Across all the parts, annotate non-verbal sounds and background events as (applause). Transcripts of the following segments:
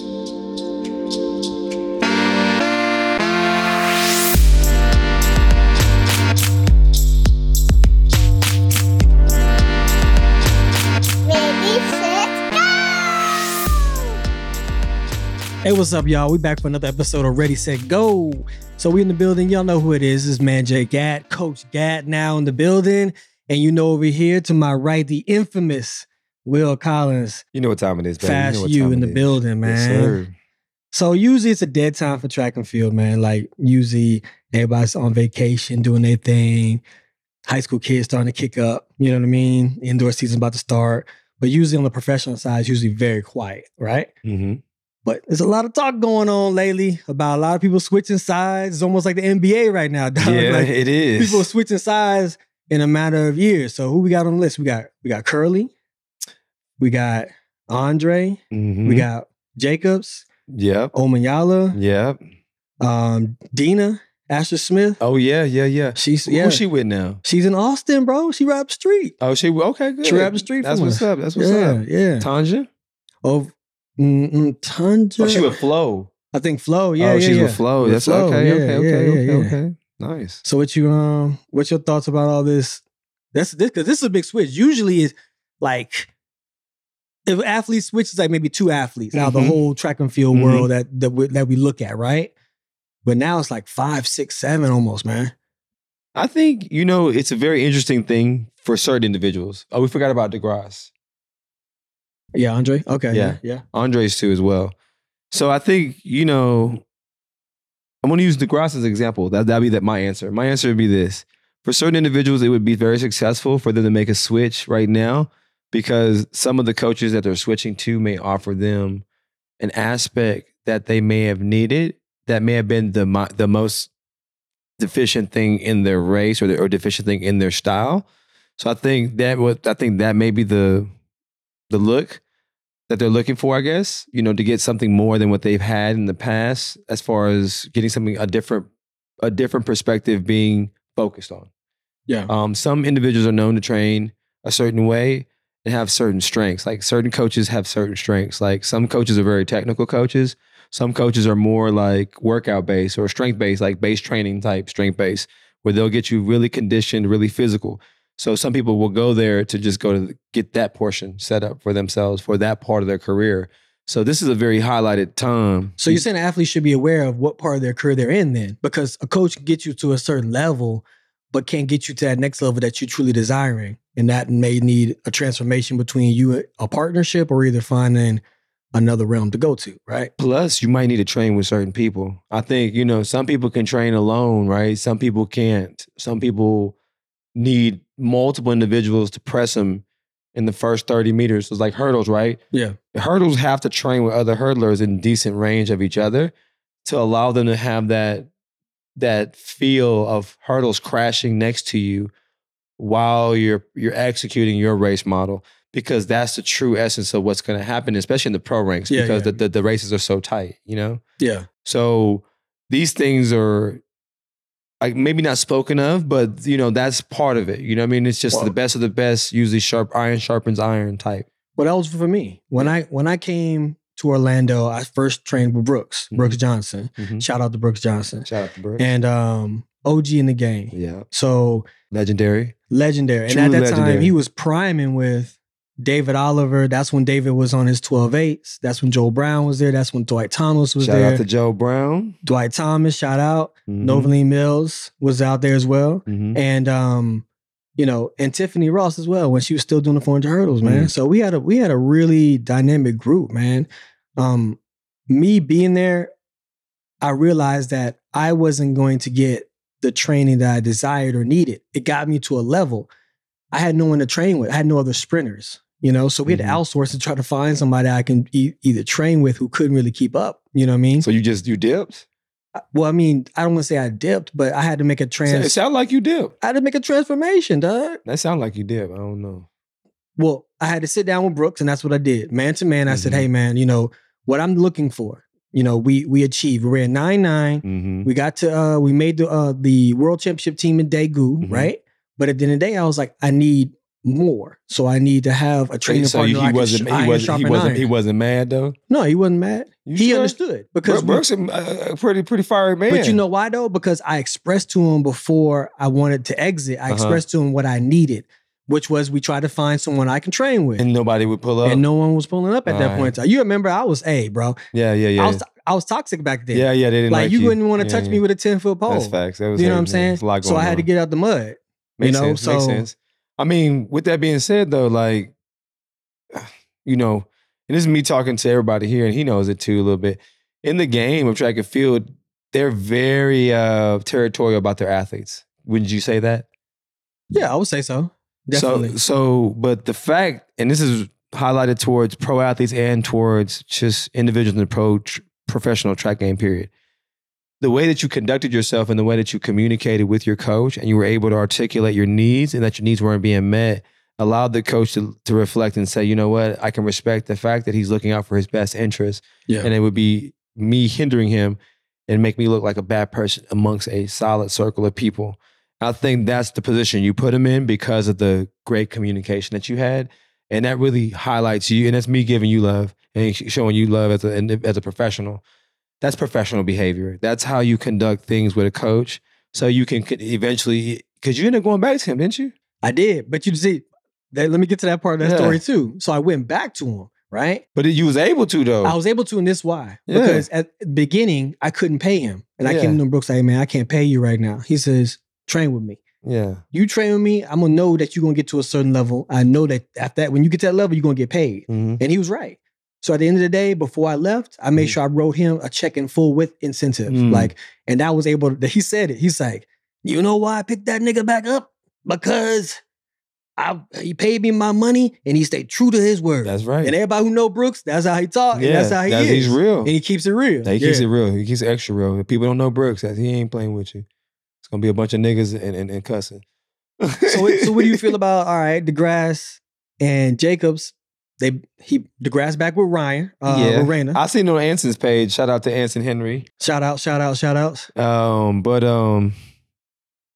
Hey, what's up, y'all? We back for another episode of Ready, Set, Go. So we in the building. Y'all know who it is. This is man Jay Gat, Coach Gat now in the building. And you know over here to my right, the infamous Will Collins, You know what time it is, baby. Fast you, know you in the is. building, man. Yes. So usually it's a dead time for track and field, man. Like usually everybody's on vacation doing their thing. High school kids starting to kick up. You know what I mean? Indoor season about to start. But usually on the professional side, it's usually very quiet, right? hmm But there's a lot of talk going on lately about a lot of people switching sides. It's almost like the NBA right now, (laughs) dog. Yeah, Like, it is. people are switching sides in a matter of years. So who we got on the list? We got we got Kerley, we got Andre, Mhm. we got Jacobs, Yep. Omanyala, Yep. um, Dina, Asher Smith. Oh yeah, yeah, yeah. She's yeah, Who's she with now? she's in Austin, bro. She right up the street. Oh, she okay. Good. She right up the street That's what's us. up. That's what's yeah, up. yeah. Tanja. Oh, mm, Tundra. Oh, she with Flo. I think Flo. Yeah, oh, yeah, she's yeah. with Flo. With That's Flo, okay. yeah, okay. yeah, Okay. yeah, okay. yeah. Okay. Nice. So what you um what's your thoughts about all this? That's this because this is a big switch. Usually is like if athletes switch, it's like maybe two athletes out of the whole track and field Mhm. world that that we, that we look at, right? But now it's like five, six, seven almost, man. I think you know it's a very interesting thing for certain individuals. Oh, we forgot about DeGrasse. Yeah, Andre. Okay. Yeah. Yeah. Yeah. Andres too as well. So I think you know, I'm going to use DeGrasse as an example. That that'd be that my answer. My answer would be this: for certain individuals, it would be very successful for them to make a switch right now because some of the coaches that they're switching to may offer them an aspect that they may have needed that may have been the the most deficient thing in their race or the, or deficient thing in their style. So I think that what I think that may be the the look that they're looking for, I guess, you know, to get something more than what they've had in the past as far as getting something a different a different perspective being focused on. Yeah. Um, some individuals are known to train a certain way and have certain strengths. Like certain coaches have certain strengths. Like some coaches are very technical coaches. Some coaches are more like workout based or strength based, like base training type strength based, where they'll get you really conditioned, really physical. So some people will go there to just go to get that portion set up for themselves for that part of their career. So this is a very highlighted time. So you're saying athletes should be aware of what part of their career they're in then? Because a coach can get you to a certain level, but can't get you to that next level that you're truly desiring. And that may need a transformation between you, a partnership, or either finding another realm to go to, right? Plus, you might need to train with certain people. I think, you know, some people can train alone, right? Some people can't. Some people need multiple individuals to press them in the first 30 meters. It's like hurdles, right? Yeah. Hurdles have to train with other hurdlers in decent range of each other to allow them to have that that feel of hurdles crashing next to you while you're you're executing your race model because that's the true essence of what's going to happen especially in the pro ranks Yeah, because yeah. The, the the races are so tight you know Yeah. so these things are like maybe not spoken of but you know that's part of it you know what i mean it's just Well- the best of the best usually sharp iron sharpens iron type that was for me. When I when I came to Orlando, I first trained with Brooks, Brooks Johnson. Mhm. Shout out to Brooks Johnson. shout out to Brooks. And um OG in the game. yeah So legendary legendary. And True at that time, he was priming with David Oliver. That's when David was on his 12 8s. That's when Joe Brown was there. That's when Dwight Thomas was shout there. out to joe brown Dwight Thomas, shout out. Mhm. Novlene Mills was out there as well. Mhm. And um, you know, and Tiffany Ross as well when she was still doing the 400 hurdles, man. Mm. So we had a we had a really dynamic group, man. Um, me being there, I realized that I wasn't going to get the training that I desired or needed. It got me to a level I had no one to train with. I had no other sprinters, you know. So we had Mhm. to outsource to try to find somebody I can e- either train with who couldn't really keep up. You know what I mean? so you just you dipped well, I mean, I don't want to say I dipped, but I had to make a trans. it sound like you dipped I had to make a transformation, dog. that sound like you did i don't know Well, I had to sit down with Brooks, and that's what I did. Man to man, I said, Mhm. "Hey, man, you know what I'm looking for. You know, we we achieved. We ran nine nine. mm-hmm. We got to uh, we made the uh, the world championship team in Daegu, Mhm. right? But at the end of the day, I was like, I need more. So I need to have a training so partner. he I wasn't. sh- He wasn't. He wasn't. He wasn't mad though. no, he wasn't mad. You he sure? understood because Brooks, is a, a pretty pretty fiery man. But you know why though? Because I expressed to him before I wanted to exit. I Uh-huh. expressed to him what I needed, which was we tried to find someone I can train with. and nobody would pull up. and no one was pulling up at that Alright. point. in time. You remember I was a bro. yeah, yeah, yeah. I was I was toxic back then. yeah, yeah. They didn't like, like, you, wouldn't want to Yeah, touch yeah. me with a ten foot pole. That's facts. That was You know what I'm saying? So I had to get out the mud. Makes you know, sense. Makes so- sense. I mean, with that being said, though, like, (sighs) you know, and this is me talking to everybody here, and he knows it too a little bit. In the game of track and field, they're very uh territorial about their athletes. Wouldn't you say that? Yeah, I would say so. Definitely. So, so, but the fact, and this is highlighted towards pro athletes and towards just individuals in the pro tr- professional track game period. The way that you conducted yourself and the way that you communicated with your coach and you were able to articulate your needs and that your needs weren't being met allowed the coach to, to reflect and say, you know what, I can respect the fact that he's looking out for his best interest yeah. and it would be me hindering him and make me look like a bad person amongst a solid circle of people. I think that's the position you put him in because of the great communication that you had, and that really highlights you. And that's me giving you love and showing you love as a as a professional. That's professional behavior. That's how you conduct things with a coach, so you can eventually. Because you ended up going back to him, didn't you? I did. But you see, that, let me get to that part of that Yeah. story too. So I went back to him, right? But you was able to though. I was able to, and this why. Yeah. Because at the beginning, I couldn't pay him. And I Yeah. came to him, Brooks, like, hey, man, I can't pay you right now. He says, train with me. yeah. You train with me, I'm gonna know that you're gonna get to a certain level. I know that after that, when you get to that level, you're gonna get paid. Mhm. And he was right. So at the end of the day, before I left, I made Mhm. sure I wrote him a check in full with incentives. Mm. Like, and I was able to, he said it. He's like, you know why I picked that nigga back up? Because I he paid me my money and he stayed true to his word. That's right. And everybody who know Brooks, that's how he talk. and that's how he that's- is. He's real. And he keeps it real. Yeah, he keeps Yeah. it real. He keeps it extra real. If people don't know Brooks, he ain't playing with you. Gonna be a bunch of niggas and, and, and cussing. So, what- so what do you feel (laughs) about all right, DeGrasse and Jacobs? They he DeGrasse back with Ryan, uh, Yeah. with I seen on Anson's page. Shout out to Anson Henry. shout out, shout out, shout outs. Um, but um,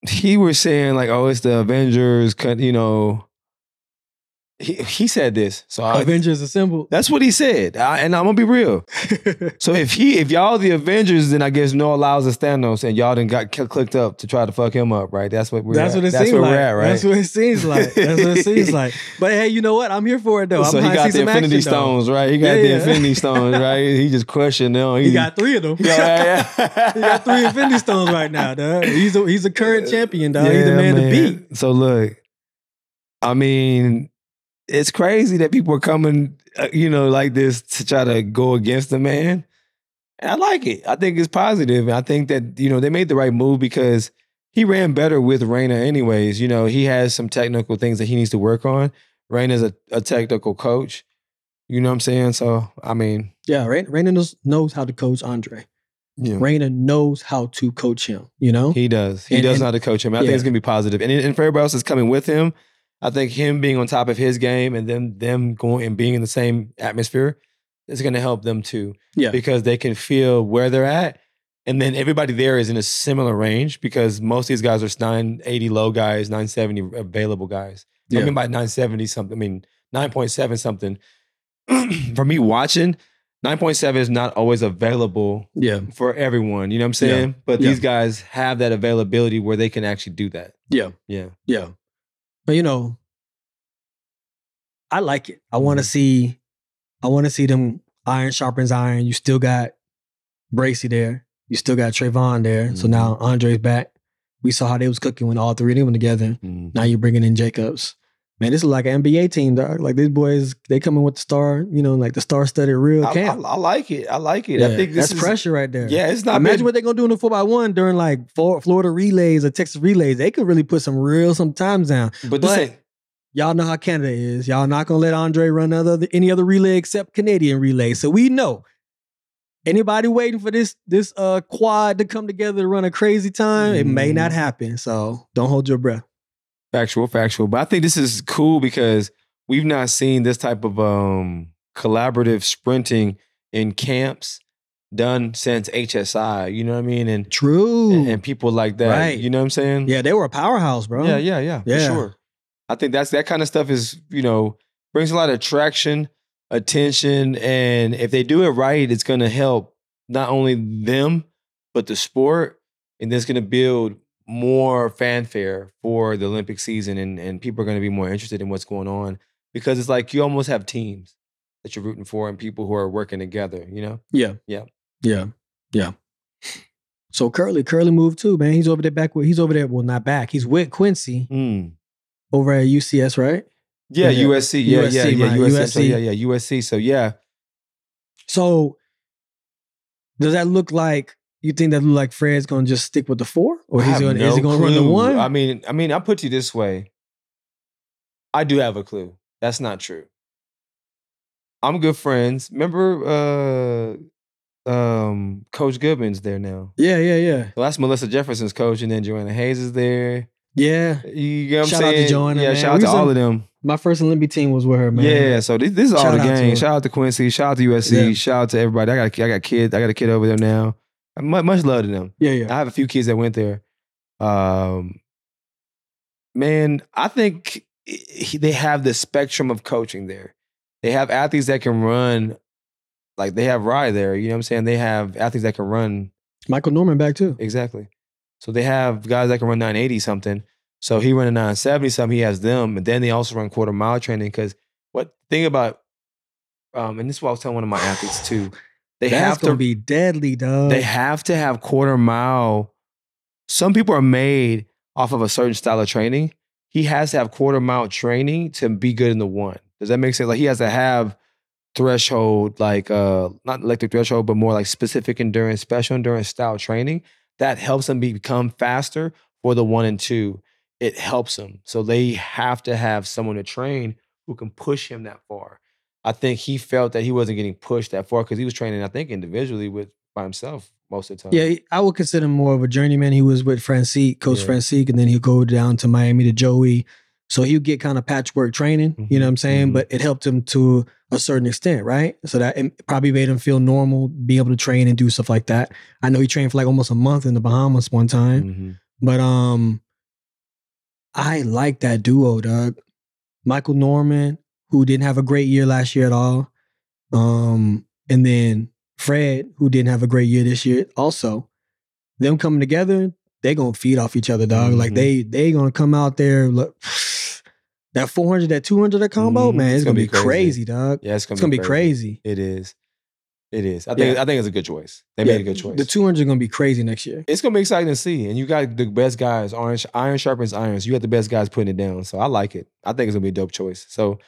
he was saying like, oh, it's the Avengers. cut, You know, he he said this. So I, Avengers assembled. that's what he said. I, and I'm gonna be real. (laughs) So if he, if y'all the Avengers, then I guess Noah Lyles us Thanos, and y'all then got clicked up to try to fuck him up, right? That's what we're. That's at. what it That's seems like. at, right? That's what it seems (laughs) like. That's what it seems like. But hey, you know what? I'm here for it though. so I'm he got the Infinity action, though. Stones, right? He got Yeah, the yeah. Infinity Stones, right? (laughs) He just crushing them. He got three of them. Yeah, yeah. he got three Infinity Stones right now, dog. He's a he's a current uh, champion, dog. he's the Yeah, man, to beat. So look, I mean, it's crazy that people are coming, uh, you know, like this to try to go against the man. And I like it. I think it's positive. And I think that, you know, they made the right move because he ran better with Rana anyways. You know, he has some technical things that he needs to work on. Rana's a, a technical coach. You know what I'm saying? So, I mean, Yeah, right. Rana knows, knows how to coach Andre. yeah. Rana knows how to coach him. You know, He does. He And- does and- know how to coach him. I think it's gonna be positive. And, and for everybody else that's coming with him, I think him being on top of his game and them them going and being in the same atmosphere is gonna help them too. Yeah. Because they can feel where they're at. And then everybody there is in a similar range because most of these guys are 980 low guys, 970 available guys. Yeah. I mean by 970 something, I mean 9.7 something. (clears throat) for me watching, 9.7 is not always available yeah, for everyone. You know what I'm saying? But Yeah. these guys have that availability where they can actually do that. yeah, Yeah. yeah. But you know, I like it. I want to Mhm. see, I want to see them iron sharpens iron. You still got Bracy there. You still got Trayvon there. So Mhm. now Andre's back. We saw how they was cooking when all three of them were together. Now you're bringing in Jacobs. Man, this is like an NBA team, dog. Like these boys, they come in with the star, you know, like the star-studded real I, I, camp. I like it. I like it. Yeah, I think this that's is, pressure right there. Yeah, it's not Imagine been- what they're gonna do in the four x one during like Florida relays or Texas relays. They could really put some real some times down. but but- Y'all know how Canada is. Y'all not gonna let Andre run other any other relay except Canadian relay. So we know anybody waiting for this this uh quad to come together to run a crazy time, it may Mhm. not happen. So don't hold your breath. Factual, factual. But I think this is cool because we've not seen this type of um collaborative sprinting in camps done since HSI. You know what I mean? And True. and, and people like that. Right. You know what I'm saying? yeah, they were a powerhouse, bro. Yeah, yeah, yeah. Yeah. For sure. I think that's that kind of stuff is you know brings a lot of attraction, attention, and if they do it right, it's going to help not only them but the sport, and that's going to build more fanfare for the Olympic season, and and people are going to be more interested in what's going on because it's like you almost have teams that you're rooting for and people who are working together. You know. Yeah. Yeah. Yeah. Yeah. So Kerley, Kerley moved too, man. He's over there back with he's over there. Well, not back. He's with Quincy Mm. over at UCS, right? Yeah, Yeah. USC. Yeah, yeah, USC, yeah, right, USC. So, USC. yeah, yeah, USC. So yeah, So does that look like you think that look like Fred's gonna just stick with the four? Or he's gonna is no he gonna run the one? I mean, I mean, I'll put you this way. I do have a clue. That's not true. I'm good friends. Remember uh um Coach Goodman's there now. yeah, yeah, yeah. Well, that's Melissa Jefferson's coach, and then Joanna Hayes is there. Yeah. You get what I'm Shout out to? Joanna, Yeah, man. shout out to all in- of them. My first Olympic team was with her, man. Yeah, so this, this is all the out to gang. her. Shout out to Quincy. Shout out to USC. Yeah. Shout out to everybody. I got I got kids. I got a kid over there now. Much, much love to them. Yeah, yeah. I have a few kids that went there. Um, man, I think he- they have the spectrum of coaching there. They have athletes that can run, like they have Rai there. You know what I'm saying? They have athletes that can run Michael Norman back too. exactly. So they have guys that can run 980 something. So he running 970 something. He has them, and then they also run quarter mile training. Because what thing about, um, and this is what I was telling one of my athletes too. They That's have to be deadly, dog. they have to have quarter mile. Some people are made off of a certain style of training. He has to have quarter mile training to be good in the one. Does that make sense? Like he has to have threshold, like uh not electric threshold, but more like specific endurance, special endurance style training that helps him become faster for the one and two. It helps him. So they have to have someone to train who can push him that far. I think he felt that he wasn't getting pushed that far because he was training, I think, individually with by himself most of the time. Yeah, I would consider him more of a journeyman. He was with Francique, Coach Yeah. Francique, and then he'd go down to Miami to Joey. So he would get kind of patchwork training, you know what I'm saying? Mhm. But it helped him to a certain extent, right? So that it probably made him feel normal, be able to train and do stuff like that. I know he trained for like almost a month in the Bahamas one time. Mhm. But um I like that duo, Doug. Michael Norman, who didn't have a great year last year at all. Um, and then Fred, who didn't have a great year this year, also. Them coming together, they gonna feed off each other, dog. Like Mhm. they they gonna come out there. Look, (sighs) that 400, that 200 that combo, Mhm. man, it's, It's gonna, gonna be be crazy. crazy, dog. Yeah, it's gonna, It's gonna be crazy. It is. It is. I think Yeah. I think it's a good choice. They Yeah, made a good choice. The 200 is gonna be crazy next year. it's gonna be exciting to see. And you got the best guys. Iron, iron sharpens irons. You got the best guys putting it down. So I like it. I think it's gonna be a dope choice. So,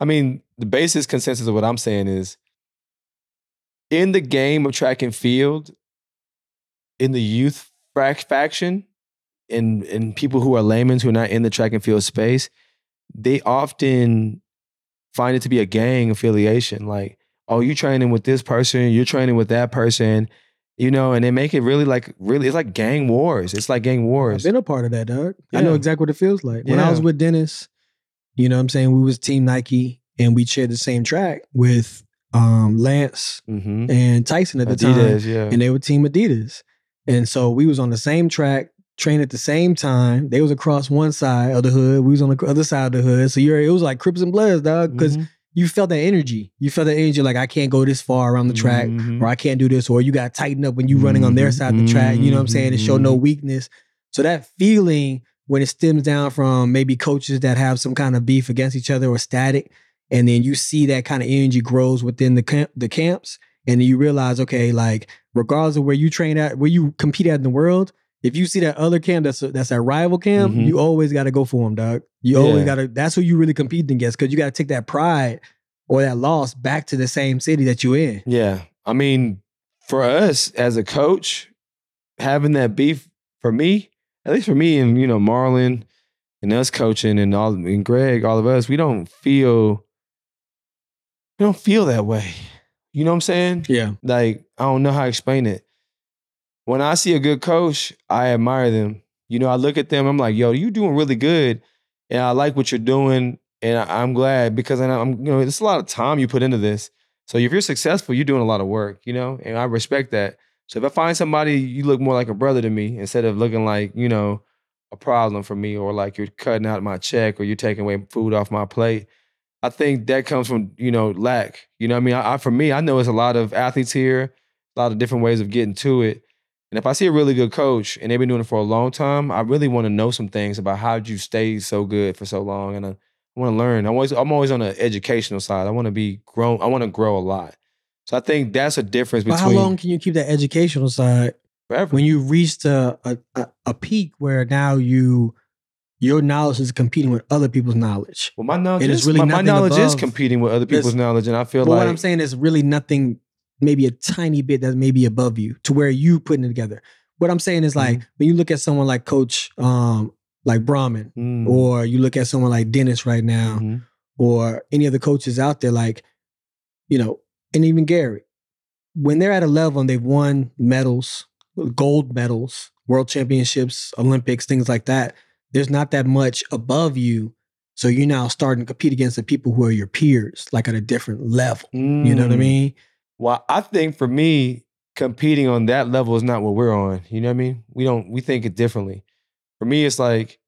I mean, the basis consensus of what I'm saying is in the game of track and field, in the youth faction, and and people who are laymen who are not in the track and field space, they often find it to be a gang affiliation. Like, oh, you're training with this person, you're training with that person you know, and they make it really like really it's like gang wars. It's like gang wars. I've been a part of that, dog. I know exactly what it feels like. When I was with Dennis, you know what I'm saying? We was Team Nike and we shared the same track with um, Lance Mm-hmm. and Tyson at the time. Adidas, yeah. And they were Team Adidas. And so we was on the same track, trained at the same time. They was across one side of the hood. We was on the other side of the hood. So you're it was like Crips and Bloods, dog. Because Mhm. you felt that energy. You felt that energy like I can't go this far around the track Mhm. or I can't do this, or you got to tighten up when you running on their Mhm. side of the track. You know what I'm saying? And show no Mhm. weakness. So that feeling when it stems down from maybe coaches that have some kind of beef against each other or static, and then you see that kind of energy grows within the camp, the camps, and then you realize, okay, like regardless of where you train at, where you compete at in the world. If you see that other camp that's a, that's a rival camp, Mhm. you always got to go for them, dog. You Yeah. always got to. That's who you really competing against because you got to take that pride or that loss back to the same city that you in. Yeah. I mean, for us as a coach, having that beef for me, at least for me and you know, Marlon and us coaching and all and Greg, all of us, we don't feel we don't feel that way. You know what I'm saying? Yeah. like I don't know how to explain it. When I see a good coach, I admire them. You know, I look at them, I'm like, yo, you doing really good. And I like what you're doing. And I, I'm glad because I- I'm, you know, it's a lot of time you put into this. So if you're successful, you're doing a lot of work, you know, and I respect that. So if I find somebody, you look more like a brother to me instead of looking like, you know, a problem for me, or like you're cutting out my check, or you're taking away food off my plate. I think that comes from you know lack. You know, what I mean, I, I for me, I know there's a lot of athletes here, a lot of different ways of getting to it. And if I see a really good coach and they've been doing it for a long time, I really want to know some things about how you stay so good for so long. And I, I want to learn. I'm always I'm always on the educational side. I want to be grown. I want to grow a lot. So I think that's a difference But between how long can you keep that educational side forever. when you reached a, a, a, peak where now you your knowledge is competing with other people's knowledge? well, my knowledge It is really my, my knowledge is competing with other people's knowledge, and I feel But like what I'm saying is really nothing, maybe a tiny bit that's maybe above you to where you putting it together. What I'm saying is like when you look at someone like Coach, um, like Brauman, Mm, or you look at someone like Dennis right now, mhm. or any other coaches out there, like, you know, and even Gary, when they're at a level and they've won medals, gold medals, world championships, Olympics, things like that, there's not that much above you. So you're now starting to compete against the people who are your peers, like at a different level. You know what I Mm. mean? Well, I think for me, competing on that level is not what we're on. You know what I mean? We don't we think it differently. For me, it's like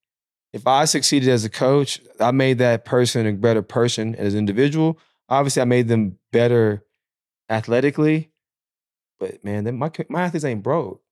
if I succeeded as a coach, I made that person a better person as an individual. Obviously, I made them better athletically. But man, then my my athletes ain't broke.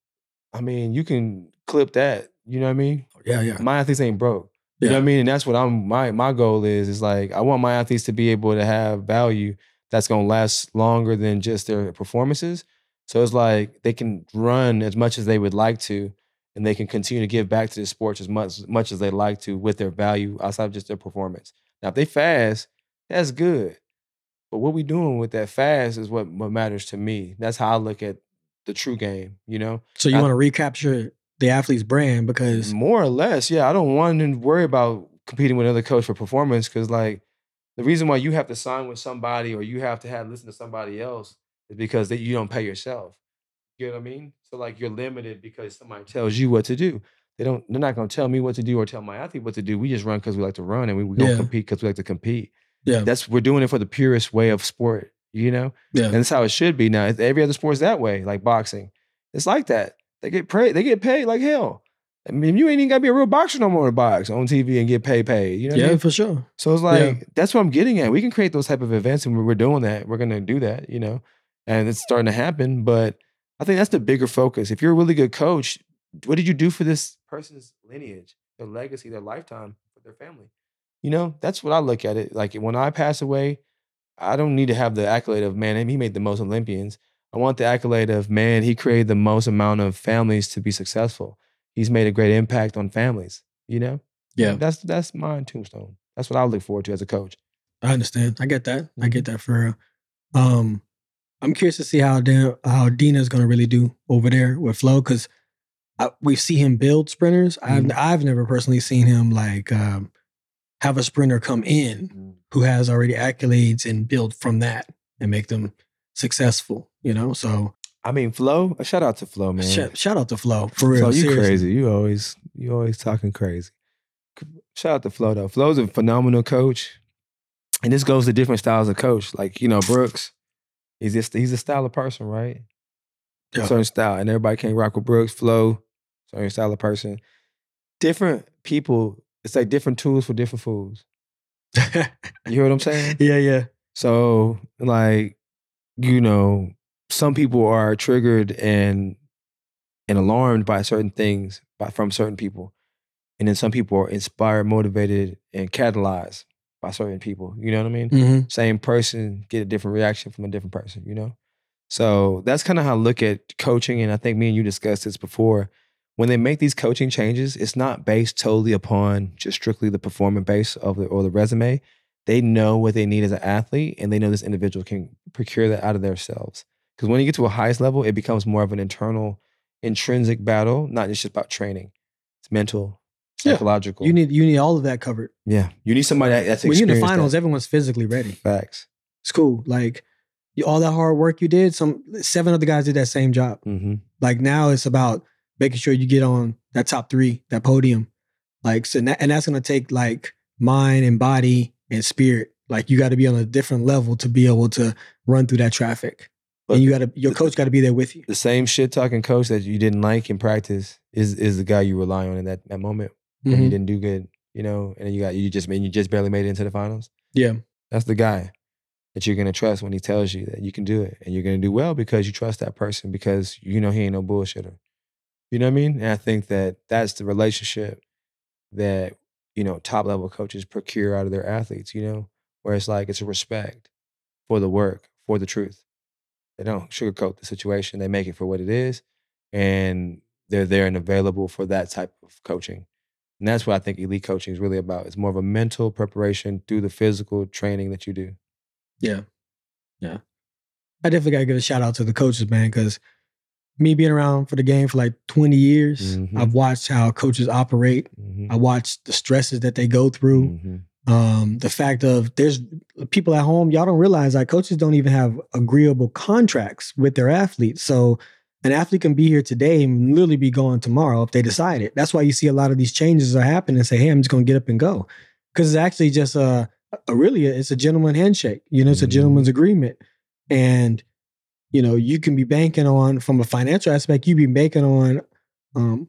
I mean, you can clip that. You know what I mean? Yeah, yeah. my athletes ain't broke. You know what I mean? And that's what I'm my my goal is is like I want my athletes to be able to have value that's gonna last longer than just their performances. So it's like they can run as much as they would like to, and they can continue to give back to the sports as much much as they like to with their value outside of just their performance. Now, if they fast, that's good. But what we doing with that fast is what, what matters to me. That's how I look at the true game, you know? So you want to recapture the athlete's brand because More or less, yeah. I don't want to worry about competing with another coach for performance because, like, the reason why you have to sign with somebody or you have to have listen to somebody else is because that you don't pay yourself. You know what I mean? So like you're limited because somebody tells you what to do. They don't. They're not going to tell me what to do or tell my athlete what to do. We just run because we like to run and we, we go Yeah. compete because we like to compete. Yeah, That's we're doing it for the purest way of sport. You know, yeah, and that's how it should be now. Every other sport's that way, like boxing. It's like that. They get paid. They get paid like hell. I mean, you ain't even gotta be a real boxer no more to box on TV and get paid. Paid. You know. What I yeah, mean? for sure. So it's like that's what I'm getting at. We can create those type of events, and we're- we're doing that. We're gonna do that. You know, and it's starting to happen. But I think that's the bigger focus. If you're a really good coach, what did you do for this person's lineage, their legacy, their lifetime, for their family? You know, that's what I look at it. Like when I pass away, I don't need to have the accolade of man, he made the most Olympians. I want the accolade of man, he created the most amount of families to be successful. He's made a great impact on families. You know, Yeah. that's that's my tombstone. That's what I look forward to as a coach. I understand. I get that. I get that for real. Um, I'm curious to see how Dan, how Dina's going to really do over there with Flo because we see him build sprinters. I've I've never personally seen him like um, have a sprinter come in who has already accolades and build from that and make them successful. You know, so I mean, Flo. A shout out to Flo, man. shout, shout out to Flo for real. Flo, you seriously. crazy. You always you always talking crazy. Shout out to Flo though. Flo's a phenomenal coach, and this goes to different styles of coach. Like you know, Brooks, he's just he's a style of person, right? Yeah. Certain style, and everybody can't rock with Brooks. Flo, certain style of person. Different people. It's like different tools for different fools. You hear what I'm saying? (laughs) yeah, yeah, So, like, you know, some people are triggered and and alarmed by certain things by from certain people. And then some people are inspired, motivated, and catalyzed by certain people. You know what I mean? hmm Same person get a different reaction from a different person, you know? So that's kind of how I look at coaching. And I think me and you discussed this before. When they make these coaching changes, it's not based totally upon just strictly the performance base of the or the resume. They know what they need as an athlete and they know this individual can procure that out of themselves. Because when you get to a highest level, it becomes more of an internal, intrinsic battle, not just about training. It's mental, Yeah. psychological. You need you need all of that covered. yeah. You need somebody that- that's When you're in the finals, that. everyone's physically ready. Facts. It's cool. Like you, all that hard work you did, some seven other guys did that same job. Mm-hmm. Like now it's about making sure you get on that top three, that podium. Like so, and that's gonna take like mind and body and spirit. Like you got to be on a different level to be able to run through that traffic. But and you got to your coach got to be there with you. the same shit talking coach that you didn't like in practice is is the guy you rely on in that, that moment and you Mhm. didn't do good, you know, and you got you just and you just barely made it into the finals. Yeah. That's the guy that you're gonna trust when he tells you that you can do it, and you're gonna do well because you trust that person because you know he ain't no bullshitter. You know what I mean? And I think that that's the relationship that you know top level coaches procure out of their athletes. You know, where it's like it's a respect for the work, for the truth. They don't sugarcoat the situation. They make it for what it is, and they're there and available for that type of coaching. And that's what I think elite coaching is really about. It's more of a mental preparation through the physical training that you do. Yeah. Yeah. I definitely got to give a shout out to the coaches, man, because me being around for the game for like 20 years, Mhm. I've watched how coaches operate. Mhm. I watched the stresses that they go through. Mhm. Um, the fact of there's people at home, y'all don't realize like coaches don't even have agreeable contracts with their athletes. So an athlete can be here today and literally be gone tomorrow if they decide it. That's why you see a lot of these changes are happening and say, hey, I'm just gonna get up and go. Because it's actually just a, a really it's a gentleman handshake. You know, it's a Mhm. gentleman's agreement. And you know, you can be banking on from a financial aspect, you be banking on um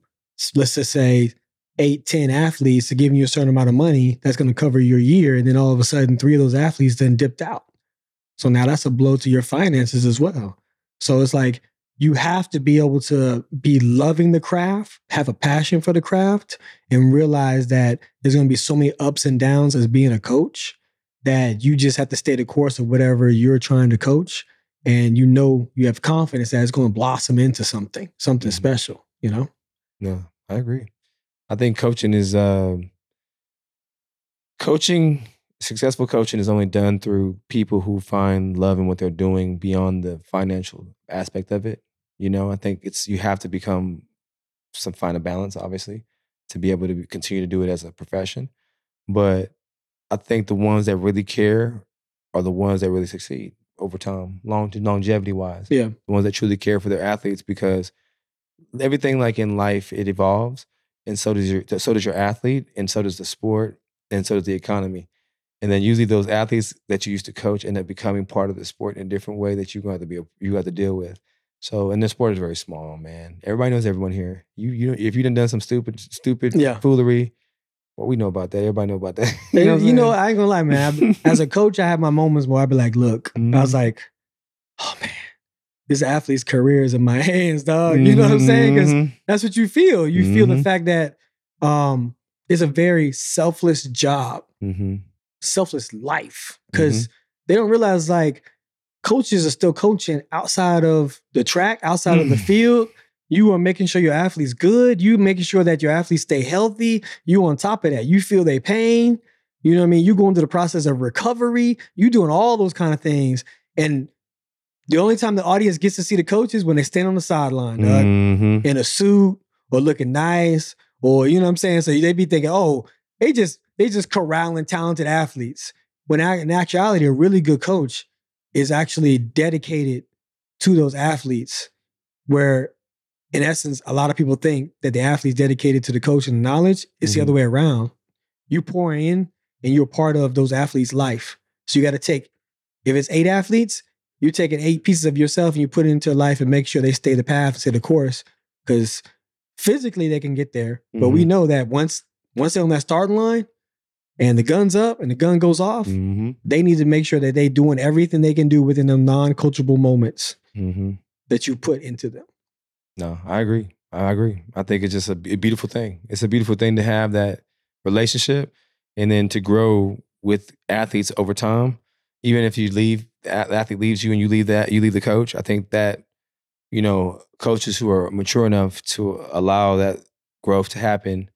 let's just say eight, 10 athletes to giving you a certain amount of money that's going to cover your year. And then all of a sudden, three of those athletes then dipped out. So now that's a blow to your finances as well. So it's like you have to be able to be loving the craft, have a passion for the craft, and realize that there's going to be so many ups and downs as being a coach that you just have to stay the course of whatever you're trying to coach. And you know, you have confidence that it's going to blossom into something, something Mhm. special, you know? No, I agree. I think coaching is um coaching. Successful coaching is only done through people who find love in what they're doing beyond the financial aspect of it. You know, I think it's you have to become some find a balance, obviously, to be able to continue to do it as a profession. But I think the ones that really care are the ones that really succeed over time, long longevity wise. Yeah. the ones that truly care for their athletes because everything like in life it evolves and so does your so does your athlete and so does the sport and so does the economy and then usually those athletes that you used to coach end up becoming part of the sport in a different way that you're going to have to be you have to deal with so and the sport is very small man everybody knows everyone here you you if you done done some stupid stupid Yeah. foolery well we know about that everybody know about that (laughs) You know, you know. I ain't gonna lie, man. I- (laughs) As a coach, I have my moments where I'd be like, look, I was Mhm. like, oh man, this athlete's career is in my (laughs) hands, dog. You know what I'm saying? Because Mhm. that's what you feel. You feel the Mhm. fact that um it's a very selfless job, selfless life. Because they don't realize like coaches are still coaching outside of the track, outside of the Mm. field. You are making sure your athlete's good. You making sure that your athletes stay healthy. You on top of that. You feel their pain. You know what I mean? You go into the process of recovery. You doing all those kind of things. And the only time the audience gets to see the coaches when they stand on the sideline, Mhm. in a suit or looking nice, or you know what I'm saying? So they be thinking, oh, they just they just corralling talented athletes. When in actuality, a really good coach is actually dedicated to those athletes. Where, in essence, a lot of people think that the athlete's dedicated to the coach and the knowledge. It's the Mhm. other way around. You pour in, and you're part of those athletes' life. So you got to take. If it's eight athletes, you're taking eight pieces of yourself and you put it into life and make sure they stay the path, stay the course. Because physically they can get there, but we know that once once they're on that starting line and the gun's up and the gun goes off, Mhm. they need to make sure that they're doing everything they can do within the non-coachable moments Mhm. that you put into them. No, I agree. I agree. I think it's just a beautiful thing. It's a beautiful thing to have that relationship and then to grow with athletes over time. Even if you leave, the athlete leaves you and you leave that, you leave the coach. I think that, you know, coaches who are mature enough to allow that growth to happen,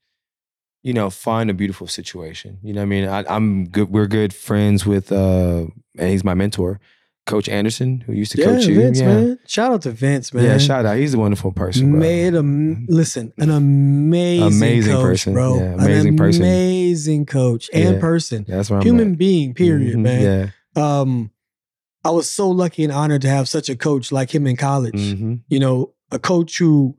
you know, find a beautiful situation. You know what I mean? I, I'm good. We're good friends with, uh, and he's my mentor, Coach Anderson, who used to Yeah, coach you. Vince, yeah. man. Shout out to Vince, man. Yeah, shout out. He's a wonderful person. bro. Made a listen, an amazing, Amazing coach, person. bro. Yeah, amazing an person. amazing coach and Yeah. person, that's where I'm human at. being. Period, Mhm, man. Yeah. Um, I was so lucky and honored to have such a coach like him in college. Mm-hmm. You know, a coach who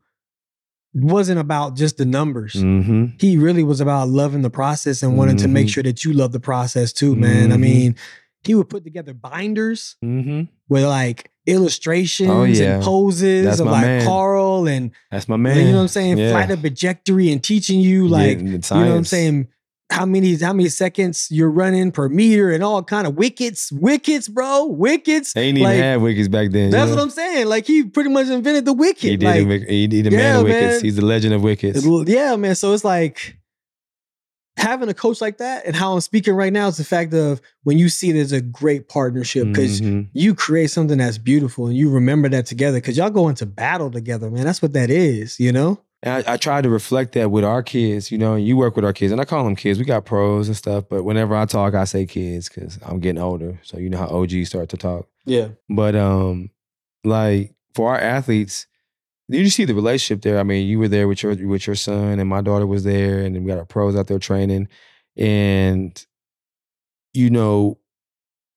wasn't about just the numbers. Mm-hmm. He really was about loving the process and wanting to make Mhm. sure that you love the process too, man. I Mhm. mean, he would put together binders Mm-hmm. where like illustrations Oh, yeah. and poses That's of like man. Carl and That's my man. you know what I'm saying, Yeah. flight of trajectory and teaching you like Yeah, you know what I'm saying how many how many seconds you're running per meter and all kind of wickets, wickets, bro, wickets. They ain't even like, have wickets back then. That's know? what I'm saying. Like he pretty much invented the wicket. He did. like, he, he the man of wickets. man. He's the legend of wickets. Yeah, man. So it's like having a coach like that, and how I'm speaking right now is the fact of when you see there's a great partnership because Mhm. you create something that's beautiful and you remember that together because y'all go into battle together, man. That's what that is, you know? And I, I try to reflect that with our kids, you know, and you work with our kids, and I call them kids. We got pros and stuff, but whenever I talk, I say kids because I'm getting older. So you know how OGs start to talk. Yeah. But um, like for our athletes, you see the relationship there. I mean, you were there with your with your son, and my daughter was there, and we got our pros out there training, and you know,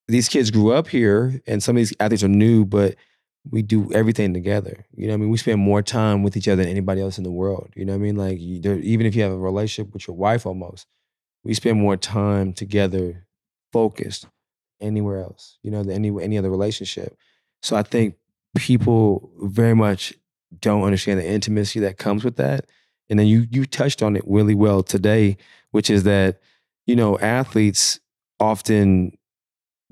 these kids grew up here, and some of these athletes are new, but we do everything together. You know, what I mean, we spend more time with each other than anybody else in the world. You know, what I mean, like you, there, even if you have a relationship with your wife, almost, we spend more time together, focused, anywhere else. You know, than any any other relationship. So I think people very much don't understand the intimacy that comes with that. And then you you touched on it really well today, which is that you know athletes often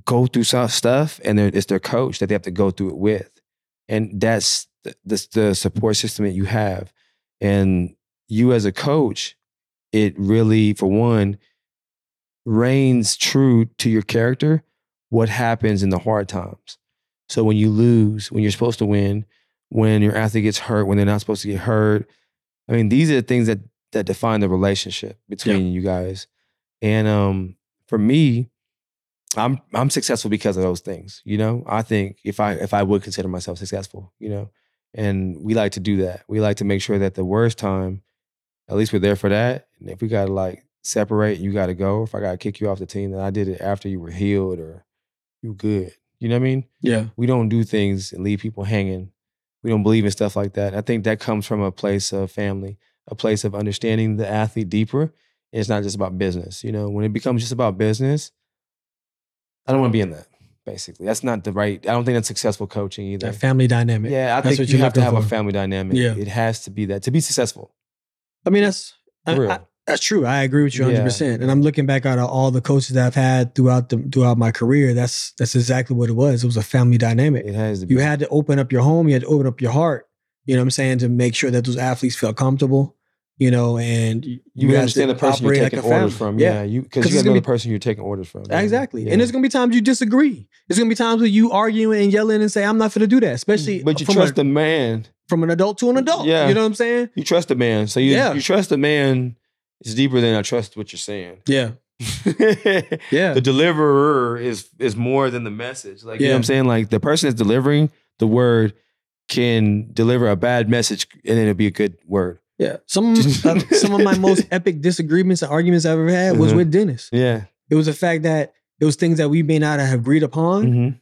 go through some stuff, and it's their coach that they have to go through it with, and that's the, the, the support system that you have, and you as a coach, it really for one reigns true to your character what happens in the hard times. So when you lose, when you're supposed to win, when your athlete gets hurt, when they're not supposed to get hurt, I mean, these are the things that that define the relationship between you guys. And um, for me, I'm I'm successful because of those things. You know, I think if I if I would consider myself successful, you know, and we like to do that. We like to make sure that the worst time, at least we're there for that. And if we gotta like separate, you gotta go. If I gotta kick you off the team, then I did it after you were healed or you good. You know what I mean? Yeah. we don't do things and leave people hanging. We don't believe in stuff like that. I think that comes from a place of family, a place of understanding the athlete deeper. It's not just about business. You know, when it becomes just about business, I don't want to be in that. Basically, that's not the right. I don't think that's successful coaching either. That family dynamic. yeah, I That's think what you you're have to have looking a family dynamic. Yeah. it has to be that to be successful. I mean, that's I- For real. I- that's true. I agree with you Yeah. 100. percent And I'm looking back at all the coaches that I've had throughout the throughout my career. That's that's exactly what it was. It was a family dynamic. It has to be. You had to open up your home. You had to open up your heart. You know what I'm saying to make sure that those athletes felt comfortable. You know, and you, you understand to the person you're operate like orders from. Yeah, Yeah, you 'Cause because you got gonna another person you're taking orders from. Yeah. exactly. Yeah. And there's gonna be times you disagree. There's gonna be times where you arguing and yelling and say, "I'm not gonna do that." Especially, mm, but you trust a, the man. from an adult to an adult. Yeah. you know what I'm saying? You trust the man. So you Yeah. you trust the man is deeper than I trust what you're saying. Yeah, (laughs) yeah. the deliverer is is more than the message. Like you know what I'm saying? Like the person that's delivering the word can deliver a bad message and then it'll be a good word. yeah. Some uh, (laughs) some of my most epic disagreements and arguments I've ever had was Mhm. with Dennis. Yeah. It was the fact that it was things that we may not have agreed upon, Mhm.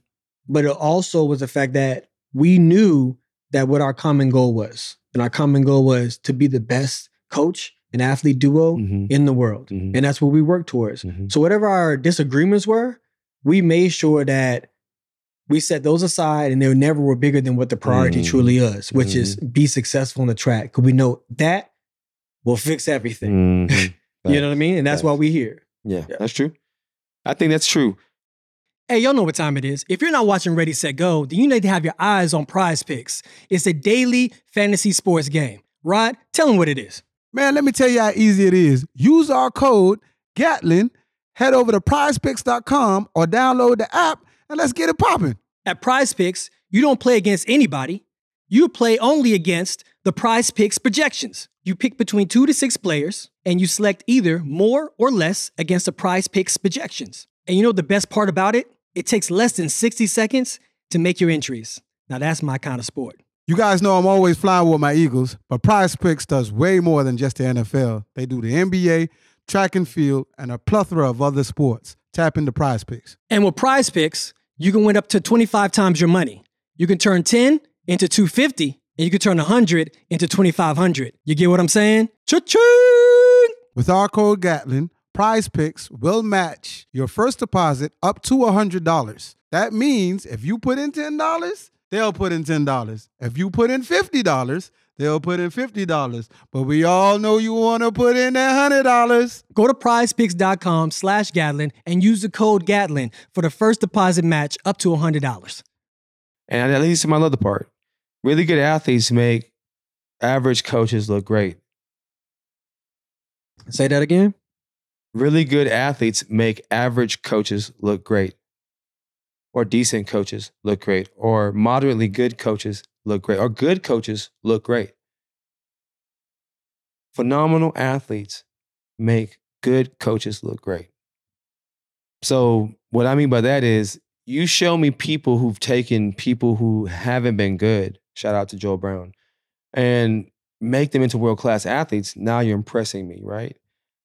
but it also was the fact that we knew that what our common goal was. And our common goal was to be the best coach and athlete duo Mhm. in the world. Mhm. And that's what we worked towards. Mhm. So whatever our disagreements were, we made sure that we set those aside and they never were bigger than what the priority Mhm. truly is, which is be successful on the track. Because we know that will fix everything. Mhm. (laughs) You know what I mean? And that's why Facts. we here. Yeah, Yeah. that's true. I think that's true. Hey, y'all know what time it is. If you're not watching Ready, Set, Go, then you need to have your eyes on Prize Picks. It's a daily fantasy sports game. Rod, tell them what it is. Man, let me tell you how easy it is. Use our code Gatlin, head over to prizepicks.com or download the app and let's get it popping. At Prize Picks, you don't play against anybody. You play only against the Prize Picks projections. You pick between two to six players, and you select either more or less against the Prize Picks projections. And you know the best part about it? It takes less than 60 seconds to make your entries. Now that's my kind of sport. You guys know I'm always flying with my Eagles, but Prize Picks does way more than just the NFL. They do the NBA, track and field, and a plethora of other sports. Tap into Prize Picks. And with prize picks, you can win up to 25 times your money. You can turn 10 into 250, and you can turn 100 into 2500. You get what I'm saying? Cha-ching! With our code Gatlin, Prize Picks will match your first deposit up to $100. That means if you put in $10, they'll put in $10. If you put in $50, they'll put in $50. But we all know you want to put in that $100. Go to prizepicks.com slash Gatlin and use the code Gatlin for the first deposit match up to $100. And that leads to my other part. Really good athletes make average coaches look great. Say that again. Really good athletes make average coaches look great. Or decent coaches look great. Or moderately good coaches look great. Or good coaches look great. Phenomenal athletes make good coaches look great. So, what I mean by that is you show me people who've taken people who haven't been good, shout out to Joel Brown, and make them into world class athletes. Now you're impressing me, right?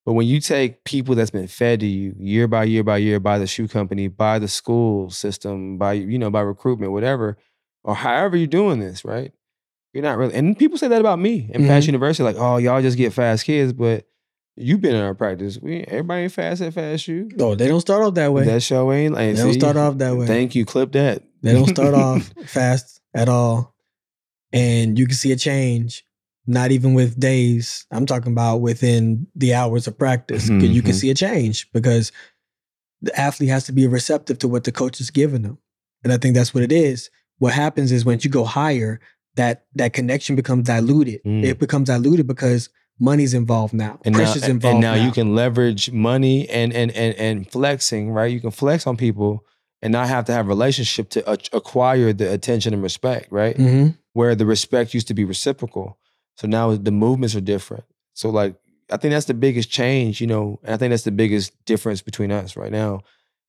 But when you take people that's been fed to you year by year by year by the shoe company, by the school system, by you know, by recruitment, whatever, or however you're doing this, right? You're not really. And people say that about me in. Fast mm-hmm. University, like, oh, y'all just get fast kids, but you've been in our practice. We everybody ain't fast at Fast U. No, they don't start off that way. That show ain't like they don't see? start off that way. Thank you. Clip that. They don't start (laughs) off fast at all. And you can see a change, not even with days. I'm talking about within the hours of practice. 'Cause You can Mhm. see a change because the athlete has to be receptive to what the coach is giving them. And I think that's what it is. What happens is when you go higher, that that connection becomes diluted. Mm. It becomes diluted because money's involved now. and now, pressure's and- involved and now, now. you can leverage money and and and and flexing, right? You can flex on people and not have to have a relationship to acquire the attention and respect, right? Mhm. Where the respect used to be reciprocal, so now the movements are different. So like, I think that's the biggest change, you know, and I think that's the biggest difference between us right now,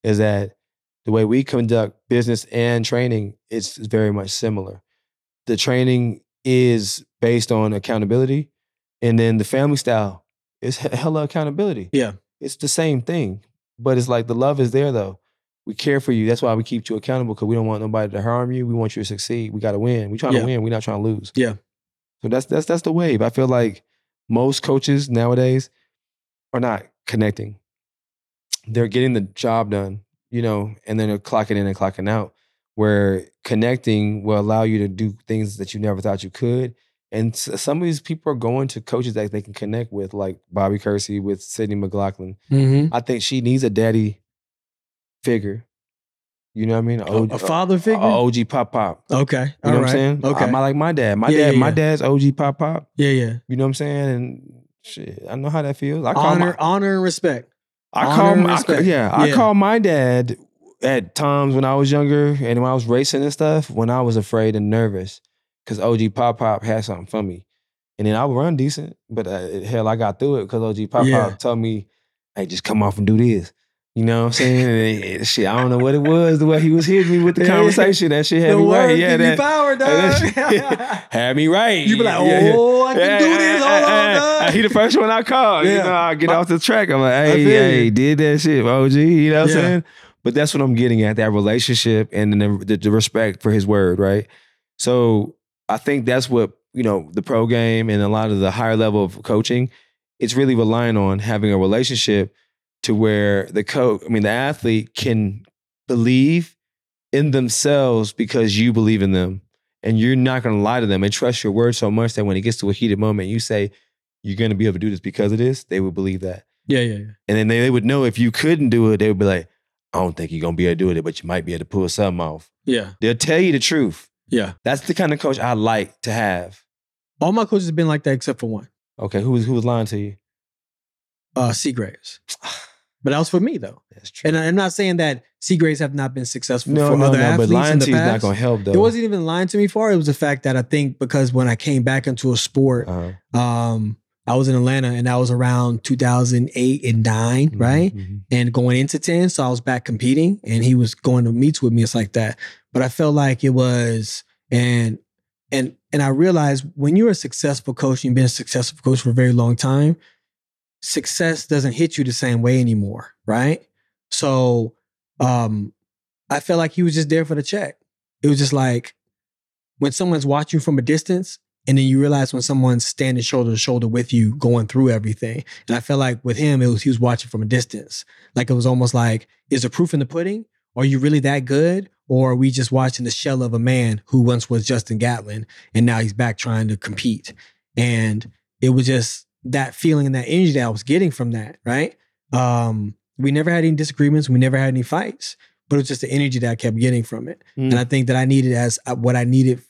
is that the way we conduct business and training is very much similar. The training is based on accountability, and then the family style is hella accountability. Yeah. It's the same thing, but it's like the love is there though. We care for you. That's why we keep you accountable because we don't want nobody to harm you. We want you to succeed. We got to win. We trying Yeah. to win. We're not trying to lose. Yeah. So that's that's that's the wave. I feel like most coaches nowadays are not connecting. They're getting the job done, you know, and then they're clocking in and clocking out. Where connecting will allow you to do things that you never thought you could. And some of these people are going to coaches that they can connect with, like Bobby Kersee with Sydney McLaughlin. Mhm. I think she needs a daddy figure. You know what I mean? A, a father a figure. OG pop pop. okay. You All know what I'm saying? Okay. I'm like my dad. My Yeah, dad. yeah, My yeah. dad's OG pop pop. yeah, yeah. You know what I'm saying? And shit, I know how that feels. I call Honor, my, honor, and respect. I honor call and my, I, respect. yeah, I call my dad at times when I was younger and when I was racing and stuff when I was afraid and nervous because OG Pop Pop had something for me, and then I would run decent, but uh, hell, I got through it because OG Pop. Pop told me, "Hey, just come off and do this." You know what I'm saying? Shit, I don't know what it was. The way he was hitting me with the (laughs) conversation, that shit had the me right. Yeah, that, power, (laughs) that dog. (laughs) had me right. you be like, oh, Yeah, yeah. Oh, I can do this. Hold on, dog. He the first one I call. You know, I get My- off the track. I'm like, hey, hey, you. did that shit, OG. You know what Yeah. I'm saying? But that's what I'm getting at that relationship and the, the, the respect for his word, right? So I think that's what, you know, the pro game and a lot of the higher level of coaching, it's really relying on having a relationship to where the coach, I mean, the athlete can believe in themselves because you believe in them and you're not going to lie to them and trust your word so much that when it gets to a heated moment, you say, you're going to be able to do this because of this, they would believe that. Yeah, yeah, yeah. And then they, they would know if you couldn't do it, they would be like, I don't think you're going to be able to do it, but you might be able to pull something off. Yeah, They'll tell you the truth. yeah. That's the kind of coach I like to have. All my coaches have been like that except for one, Okay, who was, who was lying to you? uh, Seagraves. (sighs) (sighs) But that was for me though, That's true. and I'm not saying that Seagraves have not been successful no, for no, other no, athletes but lying in the to you is not to help though. it wasn't even lying to me for. It was the fact that I think because when I came back into a sport, Uh-huh. um, I was in Atlanta and that was around 2008 and 9 right? Mhm. and going into 10 so i was back competing and he was going to meets with me it's like that but i felt like it was and and and i realized when you're a successful coach and you've been a successful coach for a very long time success doesn't hit you the same way anymore right? So um i felt like he was just there for the check. It was just like when someone's watching from a distance and then you realize when someone's standing shoulder to shoulder with you going through everything. And i felt like with him it was he was watching from a distance. Like it was almost like is the proof in the pudding? Are you really that good? Or are we just watching the shell of a man who once was Justin Gatlin and now he's back trying to compete? And it was just that feeling and that energy that I was getting from that, right? Um, we never had any disagreements, we never had any fights, but it was just the energy that I kept getting from it. Mm. And I think that I needed as uh, what I needed,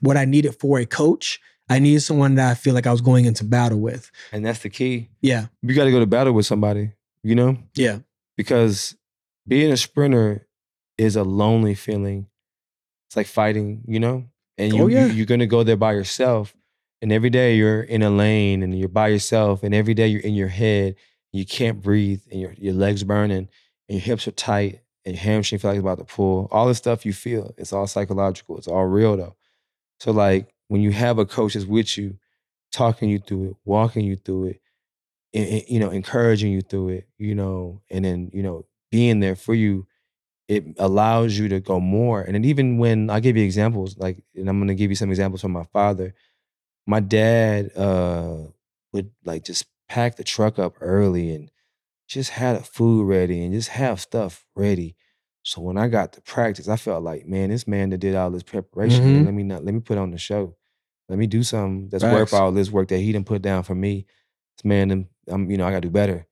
what I needed for a coach. I needed someone that I feel like I was going into battle with. And that's the key. Yeah, You got to go to battle with somebody, you know? yeah, Because being a sprinter is a lonely feeling. It's like fighting, you know? And you, Oh, yeah. you you're gonna go there by yourself. And every day you're in a lane and you're by yourself. And every day you're in your head. You can't breathe and your your legs burning and your hips are tight and your hamstring feel like it's about to pull. All the stuff you feel, it's all psychological. It's all real though. So like when you have a coach that's with you, talking you through it, walking you through it, and- and, you know, encouraging you through it, you know, and then, you know, being there for you, it allows you to go more. And then even when I give you examples, like, and I'm gonna give you some examples from my father. My dad uh would like just pack the truck up early and just had food ready and just have stuff ready. So when I got to practice, I felt like, man, this man that did all this preparation, man, Mhm. let me not let me put on the show. Let me do something that's Facts. worth all this work that he didn't put down for me. This man, I'm, you know, I gotta do better.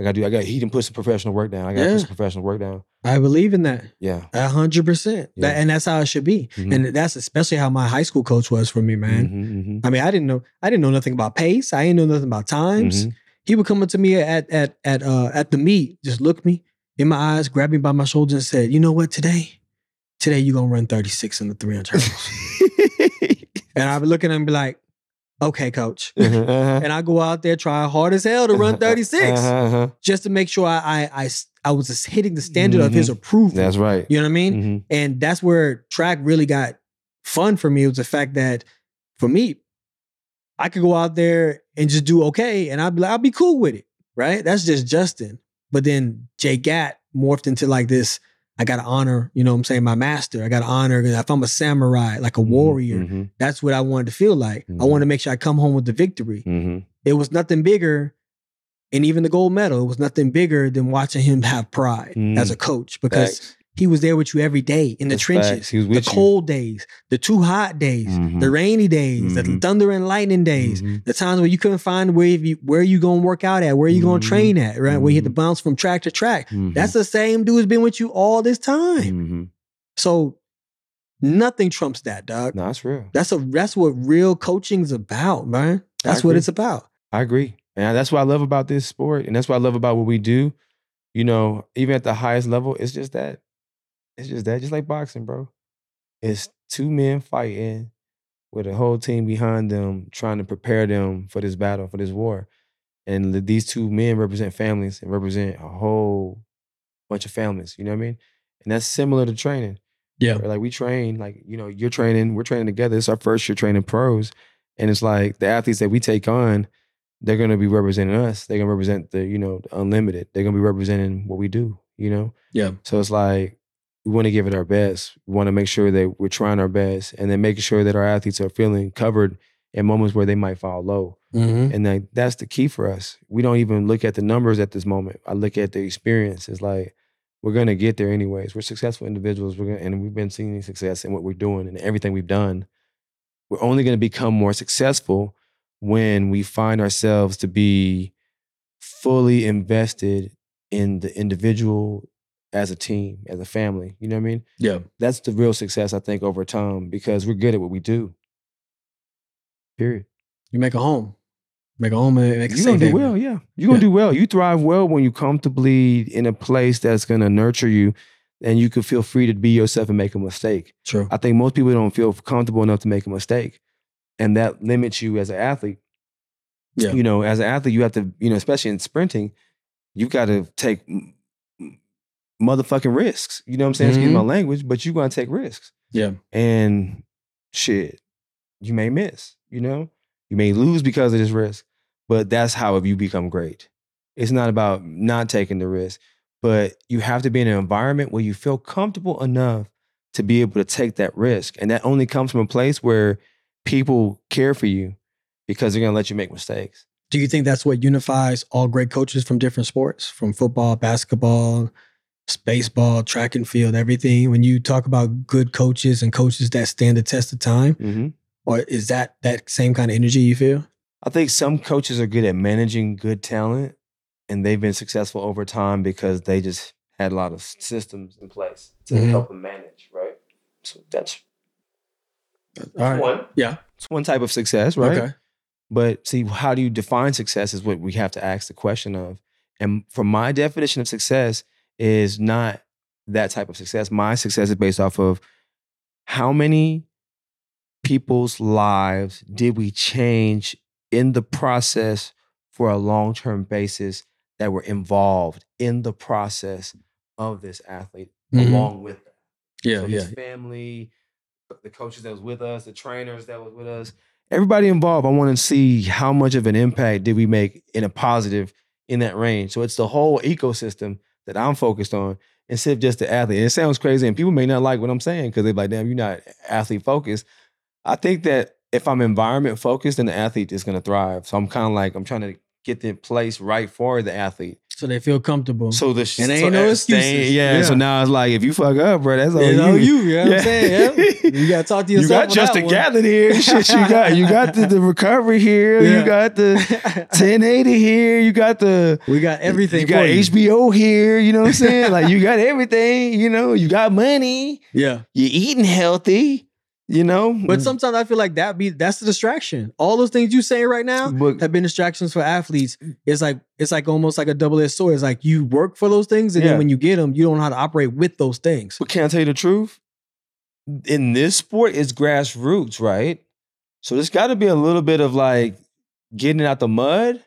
I gotta do, I got, he done put some professional work down. I gotta Yeah. put some professional work down. I believe in that. Yeah. A hundred percent. And that's how it should be. Mhm. And that's especially how my high school coach was for me, man. Mhm, mhm, I mean, I didn't know I didn't know nothing about pace. I didn't know nothing about times. mhm. He would come up to me at at at uh at the meet, just look me in my eyes, grab me by my shoulder and said, you know what, today, today you're gonna run 36 in the 300 hurdles. (laughs) and I'd be looking at him and be like, okay, coach. Uh-huh, (laughs) uh-huh. And I go out there trying hard as hell to run 36 Uh-huh, uh-huh. just to make sure I I I was just hitting the standard of his approval. That's right. You know what I mean? Mhm. And that's where track really got fun for me. It was the fact that for me, I could go out there and just do okay, and I'd be like, I'll be cool with it, right? That's just Justin. But then Jay Gatt morphed into like this. I gotta honor, you know what I'm saying, my master. I gotta honor if I'm a samurai, like a warrior. Mhm, That's what I wanted to feel like. I Mhm. wanted to make sure I come home with the victory. mhm. It was nothing bigger, and even the gold medal, it was nothing bigger than watching him have pride Mm. as a coach because Facts. He was there with you every day in the That's trenches. facts. He was the with you. cold days, the too hot days, Mhm. the rainy days, the Mhm. thunder and lightning days, Mhm. the times where you couldn't find where you where you gonna work out at, where you gonna Mhm. train at, right? Where you had to Mhm. bounce from track to track. Mhm. That's the same dude who's been with you all this time. So nothing trumps that, dog. No, that's real. That's a that's what real coaching's about, man. That's what it's about. I agree. And that's what I love about this sport. And that's what I love about what we do. You know, even at the highest level, it's just that. It's just that. Just like boxing, bro. It's two men fighting with a whole team behind them trying to prepare them for this battle, for this war. And th- these two men represent families and represent a whole bunch of families. You know what I mean? And that's similar to training. Yeah. Where, like we train, like, you know, you're training, we're training together. It's our first year training pros. And it's like the athletes that we take on, they're gonna be representing us. They're gonna represent the, you know, the unlimited. They're gonna be representing what we do, you know? Yeah. So it's like we want to give it our best. We want to make sure that we're trying our best and then making sure that our athletes are feeling covered in moments where they might fall low. Mm-hmm. And like that's the key for us. We don't even look at the numbers at this moment. I look at the experience. It's like we're gonna get there anyways. We're successful individuals. We're gonna, and we've been seeing success in what we're doing and everything we've done. We're only gonna become more successful when we find ourselves to be fully invested in the individual as a team, as a family. You know what I mean? Yeah. That's the real success I think over time because we're good at what we do. Period. You make a home. Make a home and make a You're gonna do well, yeah. You're gonna Yeah. do well. You thrive well when you comfortably in a place that's gonna nurture you and you can feel free to be yourself and make a mistake. True. I think most people don't feel comfortable enough to make a mistake. And that limits you as an athlete. Yeah. You know, as an athlete, you have to, you know, especially in sprinting, you've gotta take m- m- motherfucking risks. You know what I'm saying? Excuse Mhm. my language, but you're gonna take risks. Yeah. And shit, you may miss, you know? You may lose because of this risk, but that's how you become great. It's not about not taking the risk, but you have to be in an environment where you feel comfortable enough to be able to take that risk. And that only comes from a place where people care for you because they're gonna let you make mistakes. Do you think that's what unifies all great coaches from different sports, from football, basketball, It's baseball, track and field, everything. When you talk about good coaches and coaches that stand the test of time, hmm or is that that same kind of energy you feel? I think some coaches are good at managing good talent, and they've been successful over time because they just had a lot of systems in place to Mhm. help them manage, right? So that's right. one. Yeah. It's one type of success, right? Okay. But see, how do you define success is what we have to ask the question of. And for my definition of success is not that type of success. My success is based off of how many people's lives did we change in the process for a long term basis that were involved in the process of this athlete Mhm. along with that. Yeah, So yeah. his family, the coaches that was with us, the trainers that was with us, everybody involved. I want to see how much of an impact did we make in a positive in that range. So it's the whole ecosystem that I'm focused on instead of just the athlete. And it sounds crazy, and people may not like what I'm saying because they're like, "Damn, you're not athlete focused." I think that if I'm environment focused, then the athlete is going to thrive. So I'm kind of like I'm trying to get the place right for the athlete. So they feel comfortable. So the And ain't so no that- excuses. Yeah, Yeah. So now it's like if you fuck up, bro, that's all it's you. on you, you know what Yeah. I'm saying? Yeah. (laughs) You gotta talk to yourself. You yourself. got Justin Gatlin here. (laughs) Shit, you got you got the, the recovery here. Yeah. You got the (laughs) 1080 here. You got the we got everything. You got for you. HBO here. You know what I'm saying? like you got everything. You know, you got money. Yeah. You're eating healthy. You know, But sometimes I feel like that be that's the distraction. All those things you saying right now But- have been distractions for athletes. It's like it's like almost like a double-edged sword. It's like you work for those things, and Yeah. then when you get them, you don't know how to operate with those things. But can I tell you the truth? In this sport, it's grassroots, right? So there's got to be a little bit of like getting out the mud.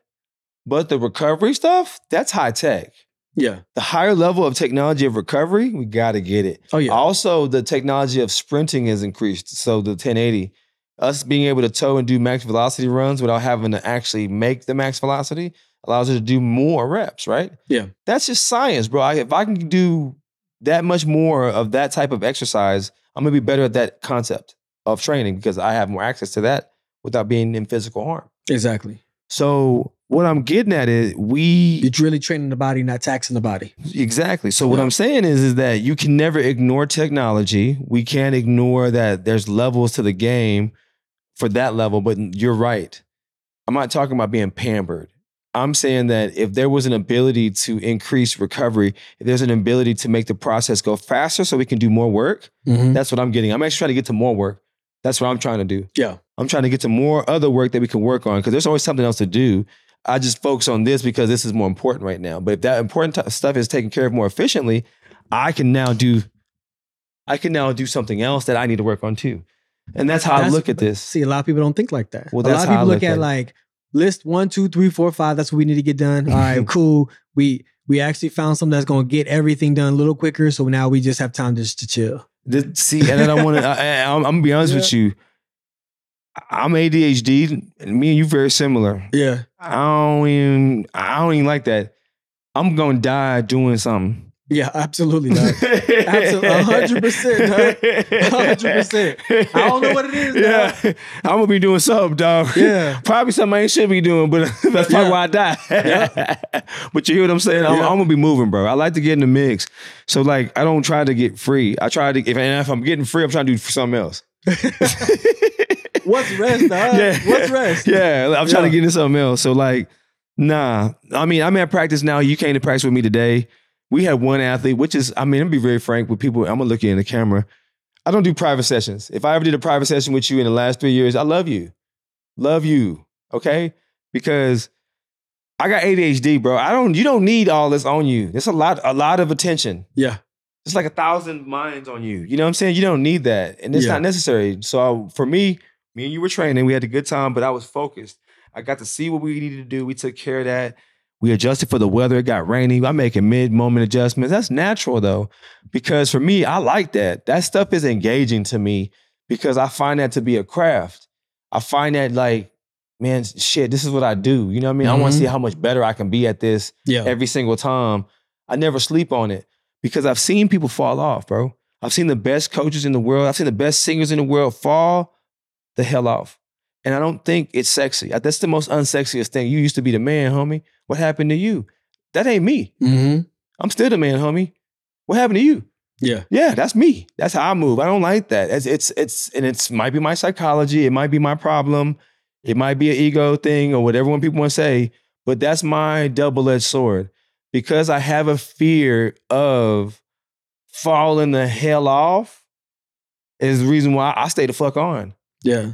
But the recovery stuff, that's high tech. Yeah. The higher level of technology of recovery, we got to get it. Oh yeah. Also, the technology of sprinting has increased. So the 1080, us being able to tow and do max velocity runs without having to actually make the max velocity allows us to do more reps, right? Yeah. That's just science, bro. I, if I can do that much more of that type of exercise, I'm gonna be better at that concept of training because I have more access to that without being in physical harm. exactly. So what I'm getting at is we You're really training the body, not taxing the body. Exactly. So what I'm saying is, is that you can never ignore technology. We can't ignore that there's levels to the game for that level. But you're right. I'm not talking about being pampered. I'm saying that if there was an ability to increase recovery, if there's an ability to make the process go faster so we can do more work, Mhm. that's what I'm getting. I'm actually trying to get to more work. That's what I'm trying to do. Yeah. I'm trying to get to more other work that we can work on because there's always something else to do. I just focus on this because this is more important right now. But if that important t- stuff is taken care of more efficiently, I can now do I can now do something else that I need to work on too. And that's how I look at this. See, a lot of people don't think like that. Well, a that's lot of people look look at, at like list one, two, three, four, five. That's what we need to get done. All right, (laughs) cool. We we actually found something that's gonna get everything done a little quicker. So now we just have time just to chill. This- see, and then I want to. (laughs) I'm, I'm gonna be honest with you. I'm ADHD, and me and you very similar. Yeah. I don't even. I don't even like that. I'm gonna die doing something. Yeah, absolutely. Dog. Absolutely. 100%, 100%. I don't know what it is, dog. Yeah, (laughs) I'm gonna be doing something, dog. Yeah. probably something I ain't should be doing, but (laughs) that's probably Yeah. why I die. Yeah. (laughs) but you hear what I'm saying? I'm. I'm gonna be moving, bro. I like to get in the mix. So like, I don't try to get free. I try to. If, and if I'm getting free, I'm trying to do something else. What's rest, dog? What's rest? Yeah, I'm trying Yeah. to get into something else. So like, nah. I mean, I'm at practice now. You came to practice with me today. We had one athlete, which is, I mean, I'm gonna be very frank with people. I'm gonna look you in the camera. I don't do private sessions. If I ever did a private session with you in the last three years, I love you, love you. Okay, because I got ADHD, bro. I don't. You don't need all this on you. It's a lot, a lot of attention. Yeah. It's like a thousand minds on you. You know what I'm saying? You don't need that, and it's Yeah. not necessary. So for me, me and you were training. We had a good time, but I was focused. I got to see what we needed to do. We took care of that. We adjusted for the weather. It got rainy. I'm making mid moment adjustments. That's natural though, because for me, I like that. That stuff is engaging to me because I find that to be a craft. I find that like, man, shit, this is what I do. You know what I mean? I want to see mm-hmm. how much better I can be at this Yeah. every single time. I never sleep on it because I've seen people fall off, bro. I've seen the best coaches in the world. I've seen the best singers in the world fall the hell off. And I don't think it's sexy. That's the most unsexiest thing. You used to be the man, homie. What happened to you? That ain't me. Mm-hmm. I'm still the man, homie. What happened to you? Yeah. Yeah, that's me. That's how I move. I don't like that. It's it's it's and it's might be my psychology. It might be my problem. It might be an ego thing or whatever one people want to say. But that's my double edged sword because I have a fear of falling the hell off. Is the reason why I stay the fuck on. Yeah.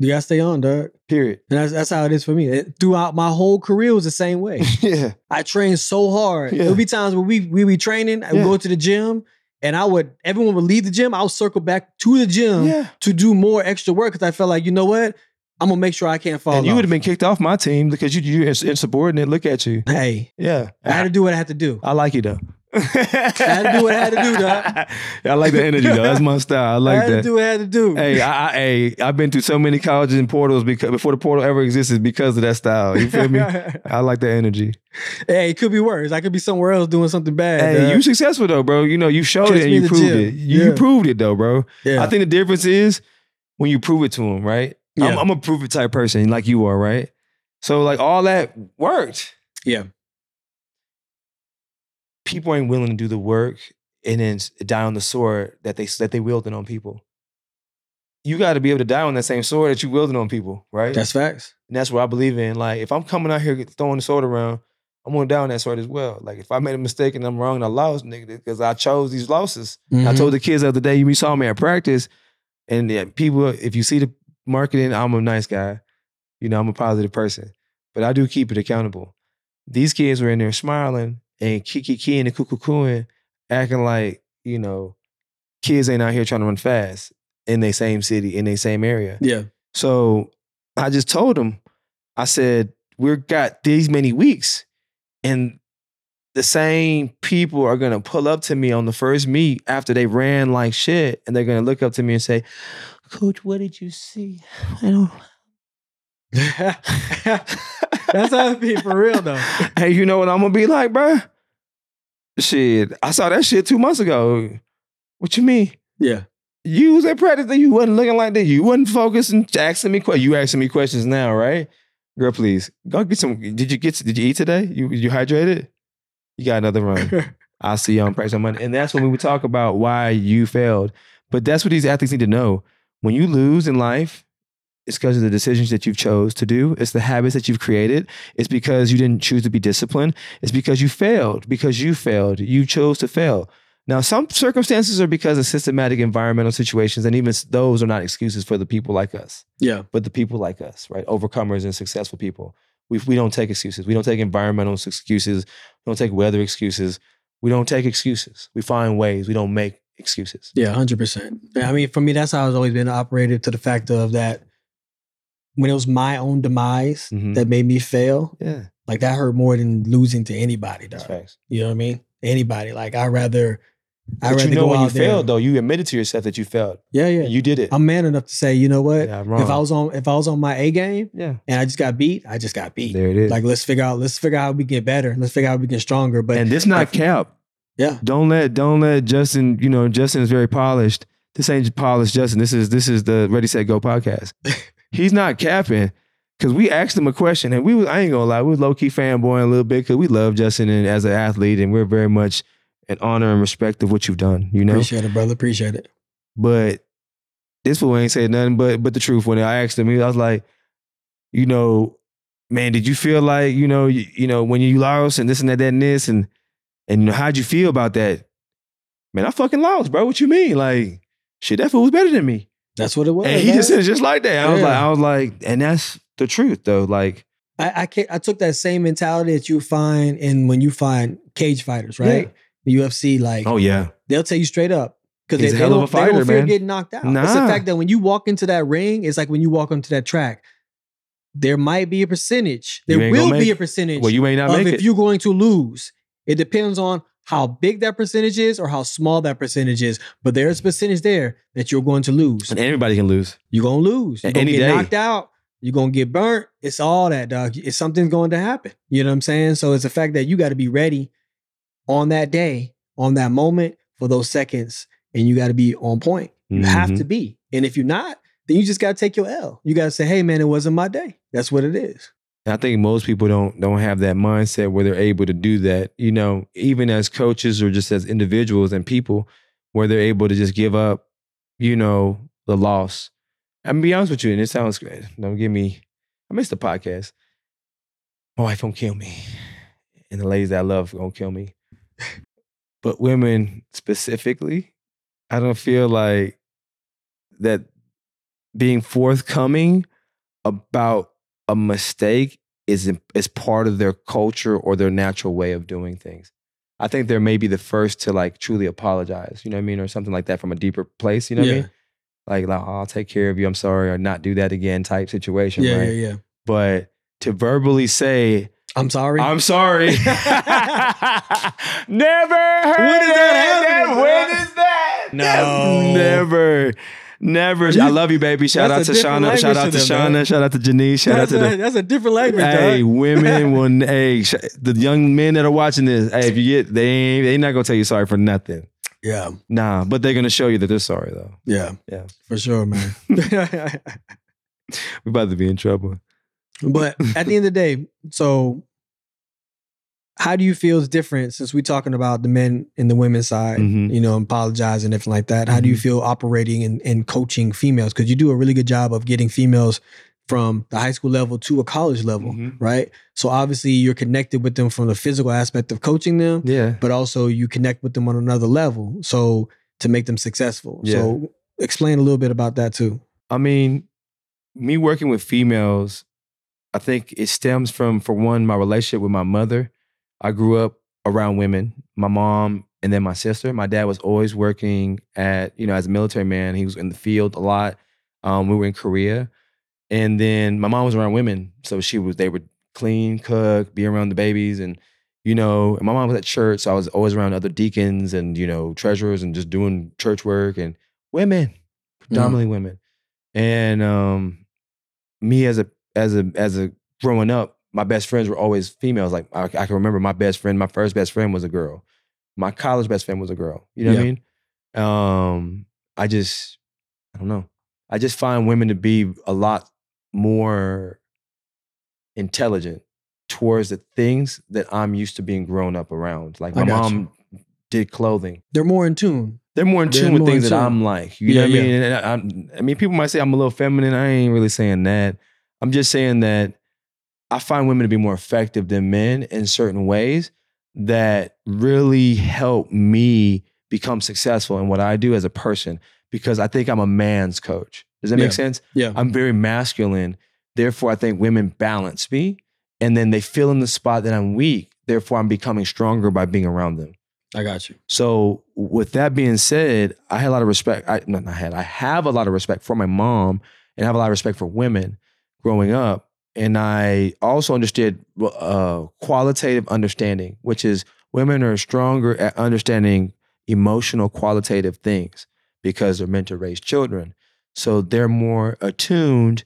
You gotta stay on, dog. Period. And that's that's how it is for me. It- throughout my whole career was the same way. (laughs) yeah. I trained so hard. Yeah. There'll be times where we we be training, I would Yeah. go to the gym, and I would everyone would leave the gym. I would circle back to the gym Yeah. to do more extra work because I felt like, you know what? I'm gonna make sure I can't fall. And you would have been kicked off my team because you you're insubordinate. Look at you. Hey, Yeah. I had to do what I had to do. I like you though. I had to do what I had to do, dog. (laughs) I like the energy though. That's my style. I I like had to do what I had to do. Hey, I, I, hey, I've been to so many colleges and portals because before the portal ever existed because of that style. You feel me? (laughs) I like that energy. hey, it could be worse. I could be somewhere else doing something bad. Hey, dog. you successful though, bro. You know, you showed Catch it and you proved gym. it. You, you proved it though, bro. yeah. I think the difference is when you prove it to them, right? I'm, I'm a prove it type person like you are, right? So like all that worked. Yeah. People ain't willing to do the work and then die on the sword that they that they wielded on people. You got to be able to die on that same sword that you wielded on people, right? That's facts. And that's what I believe in. Like, if I'm coming out here throwing the sword around, I'm going down that sword as well. Like, if I made a mistake and I'm wrong and I lost, nigga, because I chose these losses. I Mhm. told the kids the other day, you saw me at practice, and yeah, people, if you see the marketing, I'm a nice guy. You know, I'm a positive person, but I do keep it accountable. These kids were in there smiling and kiki keying and cuckoo cooing, acting like, you know, kids ain't out here trying to run fast in their same city, in their same area. yeah. So I just told him, I said, we've got these many weeks, and the same people are gonna pull up to me on the first meet after they ran like shit, and they're gonna look up to me and say, Coach, what did you see? (sighs) I don't (laughs) That's how it be for real though. Hey, you know what I'm gonna be like, bruh? Shit, I saw that shit two months ago. What you mean? Yeah. You was at practice and you wasn't looking like that. You wasn't focusing, and asking me questions. You asking me questions now, right? Girl, please go get some. Did you get? Did you eat today? You you hydrated? You got another run. (laughs) I'll see you on practice on Monday. And that's when we would talk about why you failed. But that's what these athletes need to know. When you lose in life, it's because of the decisions that you've chose to do. It's the habits that you've created. It's because you didn't choose to be disciplined. It's because you failed. Because you failed. You chose to fail. Now, some circumstances are because of systematic environmental situations, and even those are not excuses for the people like us Yeah. but the people like us, right? Overcomers and successful people. We, we don't take excuses. We don't take environmental excuses. We don't take weather excuses. We don't take excuses. We find ways. We don't make excuses. Yeah, hundred percent. I mean, for me, that's how I've always been operated. To the fact of that, when it was my own demise Mhm. that made me fail, Yeah, like that hurt more than losing to anybody. that's facts. You know what I mean? Anybody. Like I rather, I But rather you know go when out you there. failed, though, you admitted to yourself that you failed. Yeah, yeah. You did it. I'm man enough to say, you know what? yeah, if I was on, if I was on my A game yeah, and I just got beat, I just got beat. there it is. Like let's figure out, let's figure out how we get better. Let's figure out how we get stronger. But and this not like- cap. yeah, Don't let don't let Justin. You know, Justin is very polished. This ain't polished Justin. This is this is the Ready Set Go podcast. (laughs) He's not capping because we asked him a question and we was I ain't gonna lie we was low key fanboying a little bit because we love Justin and as an athlete and we're very much in honor and respect of what you've done. You know, appreciate it, brother. Appreciate it. but this fool ain't said nothing but but the truth. When I asked him, I was like, you know, man, did you feel like you know you, you know when you lost and this and that, that and this and and how'd you feel about that? Man, I fucking lost, bro. What you mean? Like, shit, that fool was better than me. That's what it was. and he man. just said it just like that. I was like, I was like, and that's the truth though. Like, I I, ca- I took that same mentality that you find in when you find cage fighters, right? The UFC, like oh yeah, they'll tell you straight up because they, they hell don't, a they don't fear man. getting knocked out. It's the fact that when you walk into that ring, it's like when you walk onto that track. There might be a percentage. There will be a percentage well you may not of make if it. you're going to lose. It depends on how big that percentage is or how small that percentage is. But there's a percentage there that you're going to lose. and everybody can lose. You're gonna lose. You're gonna Any get day. knocked out. You're gonna get burnt. It's all that, dog. It's something's going to happen. You know what I'm saying? So it's the fact that you got to be ready on that day, on that moment, for those seconds, and you got to be on point. You have Mhm. to be. And if you're not, then you just got to take your L. You got to say, "Hey, man, it wasn't my day." That's what it is. I think most people don't don't have that mindset where they're able to do that. You know, even as coaches or just as individuals and people, where they're able to just give up, you know, the loss. I'm be honest with you, and it sounds great. Don't give me. I missed the podcast. My wife won't kill me, and the ladies that I love gonna kill me. (laughs) but women specifically, I don't feel like that being forthcoming about a mistake is is part of their culture or their natural way of doing things. I think they're maybe the first to like truly apologize, you know what I mean, or something like that from a deeper place, you know what I mean? Like, like "Oh, I'll take care of you, I'm sorry, or not do that again type situation, Yeah, right? yeah, yeah. But to verbally say, I'm sorry. I'm sorry. (laughs) Never heard When is that happening, When that? No. Never. Never. I love you, baby. Shout out to Shauna. Shout out to to Shauna. Shout out to Janice. Shout out that's, to a, the that's a different language, Hey, dog. women (laughs) will hey, the young men that are watching this, hey, if you get they ain't they not gonna tell you sorry for nothing. Yeah, Nah, but they're gonna show you that they're sorry though. yeah, Yeah. for sure, man. (laughs) (laughs) We're about to be in trouble. but at the end of the day, so how do you feel is different since we're talking about the men and the women's side, Mhm. you know, apologizing and everything like that? How do you Mhm. feel operating and, and coaching females? Because you do a really good job of getting females from the high school level to a college level, Mhm. right? So obviously you're connected with them from the physical aspect of coaching them, Yeah. but also you connect with them on another level. So to make them successful. Yeah. So explain a little bit about that too. I mean, me working with females, I think it stems from, for one, my relationship with my mother. I grew up around women, my mom and then my sister. My dad was always working at, you know, as a military man. He was in the field a lot. Um, we were in Korea. And then my mom was around women. So she was, they would clean, cook, be around the babies. And, you know, and my mom was at church. So I was always around other deacons and, you know, treasurers and just doing church work and women, predominantly women. And um, me as a as a as a growing up, my best friends were always females. Like I, I can remember my best friend, my first best friend was a girl. My college best friend was a girl. You know what I mean? Um, I just I don't know. I just find women to be a lot more intelligent towards the things that I'm used to being grown up around. Like my mom did clothing They're more in tune. they're more in They're tune with more things that. I'm like. You Yeah, know what yeah. I mean? And I, I mean, people might say I'm a little feminine. I ain't really saying that. I'm just saying that I find women to be more effective than men in certain ways that really help me become successful in what I do as a person because I think I'm a man's coach. Does that make Yeah. sense? Yeah. I'm very masculine. Therefore, I think women balance me and then they fill in the spot that I'm weak. Therefore, I'm becoming stronger by being around them. I got you. So with that being said, I had a lot of respect. I not I had. I have a lot of respect for my mom, and I have a lot of respect for women growing up. And I also understood uh, qualitative understanding, which is women are stronger at understanding emotional, qualitative things because they're meant to raise children. So they're more attuned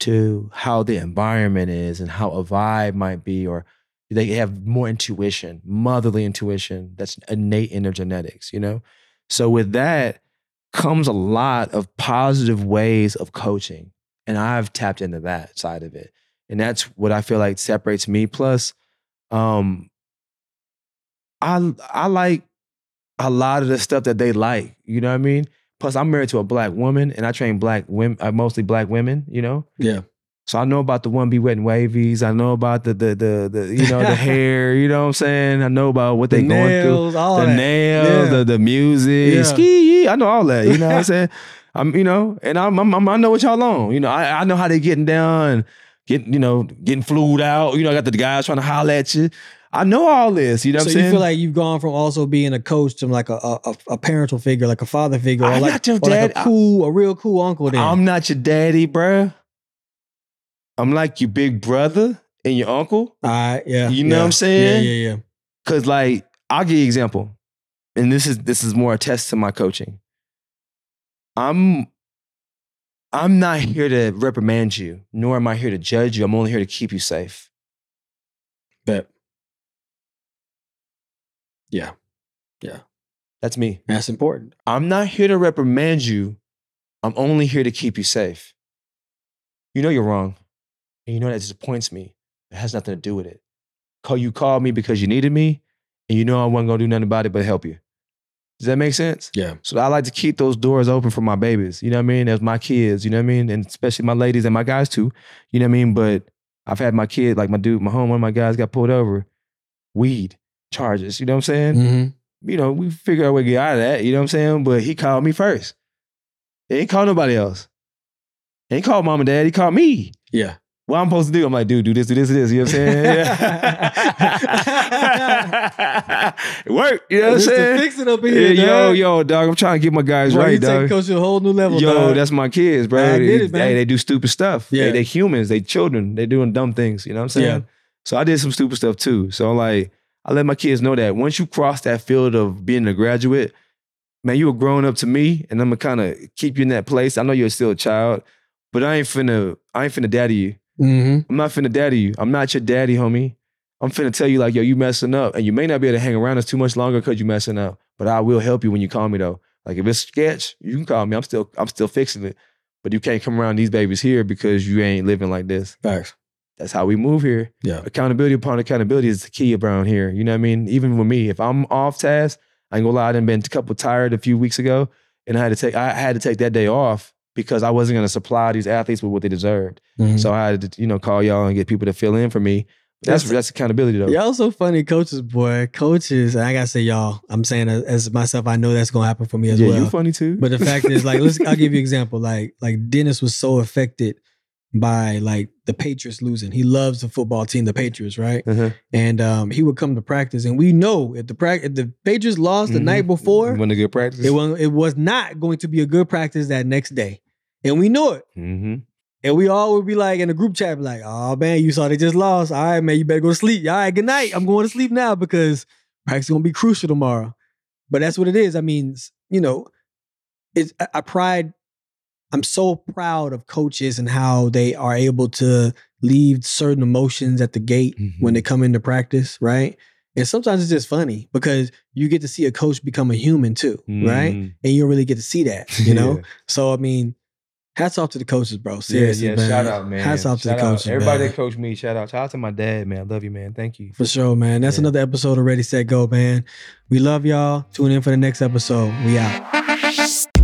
to how the environment is and how a vibe might be, or they have more intuition, motherly intuition that's innate in their genetics, you know? So with that comes a lot of positive ways of coaching. And I've tapped into that side of it. And that's what I feel like separates me. Plus, um, I I like a lot of the stuff that they like. You know what I mean? Plus, I'm married to a black woman, and I train black women, uh, mostly black women. You know, Yeah. so I know about the one be wet and wavies. I know about the the the, the you know the (laughs) hair. You know what I'm saying? I know about what The they going through. nails, all The that. nails, Yeah. the the music, Yeah. ski. I know all that. You know what I'm (laughs) saying? I'm you know, and I'm, I'm, I'm- I know what y'all on. You know, I I know how they getting down, getting you know getting flued out. You know, I got the guys trying to holler at you. I know all this. You know so what I'm saying? you feel like you've gone from also being a coach to like a a, a parental figure, like a father figure, or I'm like, not your or like a cool, a real cool uncle. Then I'm not your daddy, bruh. I'm like your big brother and your uncle. all right, yeah, You know yeah, what I'm saying? Yeah, yeah, yeah. Cause like I'll give you an example, and this is this is more a test to my coaching. I'm I'm not here to reprimand you, nor am I here to judge you. I'm only here to keep you safe. Bet. Yeah, Yeah. That's me. that's important. I'm not here to reprimand you. I'm only here to keep you safe. You know you're wrong. And you know that disappoints me. It has nothing to do with it. Call you called me because you needed me, and you know I wasn't gonna do nothing about it but help you. Does that make sense? Yeah. So I like to keep those doors open for my babies. You know what I mean? As my kids, you know what I mean? And especially my ladies and my guys too. You know what I mean? But I've had my kid, like my dude, my home, one of my guys got pulled over, weed charges. You know what I'm saying? Mm-hmm. You know, we figure out a way to get out of that. You know what I'm saying? But he called me first. He ain't called nobody else. He ain't called mom and dad. He called me. Yeah. What I'm supposed to do? I'm like, dude, do this, do this, do this. You know what I'm saying? (laughs) it (laughs) worked. You know what I'm saying? Fix it up in Yeah, here, yo, dog. yo, dog. I'm trying to get my guys you right, take dog. coach to a whole new level, Yo, dog. that's my kids, bro. I get it, They- man. Hey, they do stupid stuff. Yeah. They, they humans. They children. They doing dumb things. You know what I'm saying? Yeah. So I did some stupid stuff too. So I'm like, I let my kids know that once you cross that field of being a graduate, man, you were growing up to me, and I'm gonna kind of keep you in that place. I know you're still a child, but I ain't finna, I ain't finna daddy you. Mm-hmm. I'm not finna daddy you. I'm not your daddy, homie. I'm finna tell you like, yo, you messing up, and you may not be able to hang around us too much longer because you messing up. But I will help you when you call me though. Like if it's sketch, you can call me. I'm still, I'm still fixing it. But you can't come around these babies here because you ain't living like this. Facts. That's how we move here. Yeah. Accountability upon accountability is the key around here. You know what I mean? Even with me, if I'm off task, I ain't gonna lie, I done been a couple tired a few weeks ago, and I had to take I had to take that day off because I wasn't gonna supply these athletes with what they deserved. Mhm. So I had to, you know, call y'all and get people to fill in for me. That's That's- that's, accountability though. Y'all so funny, coaches, boy. Coaches, and I gotta say, y'all. I'm saying as, as myself, I know that's gonna happen for me as yeah, well. you funny too. But the fact is, like, let's. I'll give you an example. Like, like Dennis was so affected by like the Patriots losing. He loves the football team, the Patriots, right? uh-huh. And um, he would come to practice, and we know if the practice, if the Patriots lost the Mhm. night before, want to get practice. it was it was not going to be a good practice that next day, and we knew it. mm-hmm. And we all would be like in the group chat, like, "Oh man, you saw they just lost. All right, man, you better go to sleep. All right, good night. I'm going to sleep now because practice is gonna be crucial tomorrow." But that's what it is. I mean, you know, it's I, I pride. I'm so proud of coaches and how they are able to leave certain emotions at the gate when they come into practice, right? And sometimes it's just funny because you get to see a coach become a human too, right? Mhm. And you don't really get to see that, you know. (laughs) Yeah. So I mean, hats off to the coaches, bro. Seriously, yeah, yeah. man. Shout out, man. Hats off to Shout the out. coaches, Everybody man. that coached me, shout out. Shout out to my dad, man. I love you, man. Thank you. For sure, man. That's Yeah. another episode of Ready Set Go, man. We love y'all. Tune in for the next episode. We out.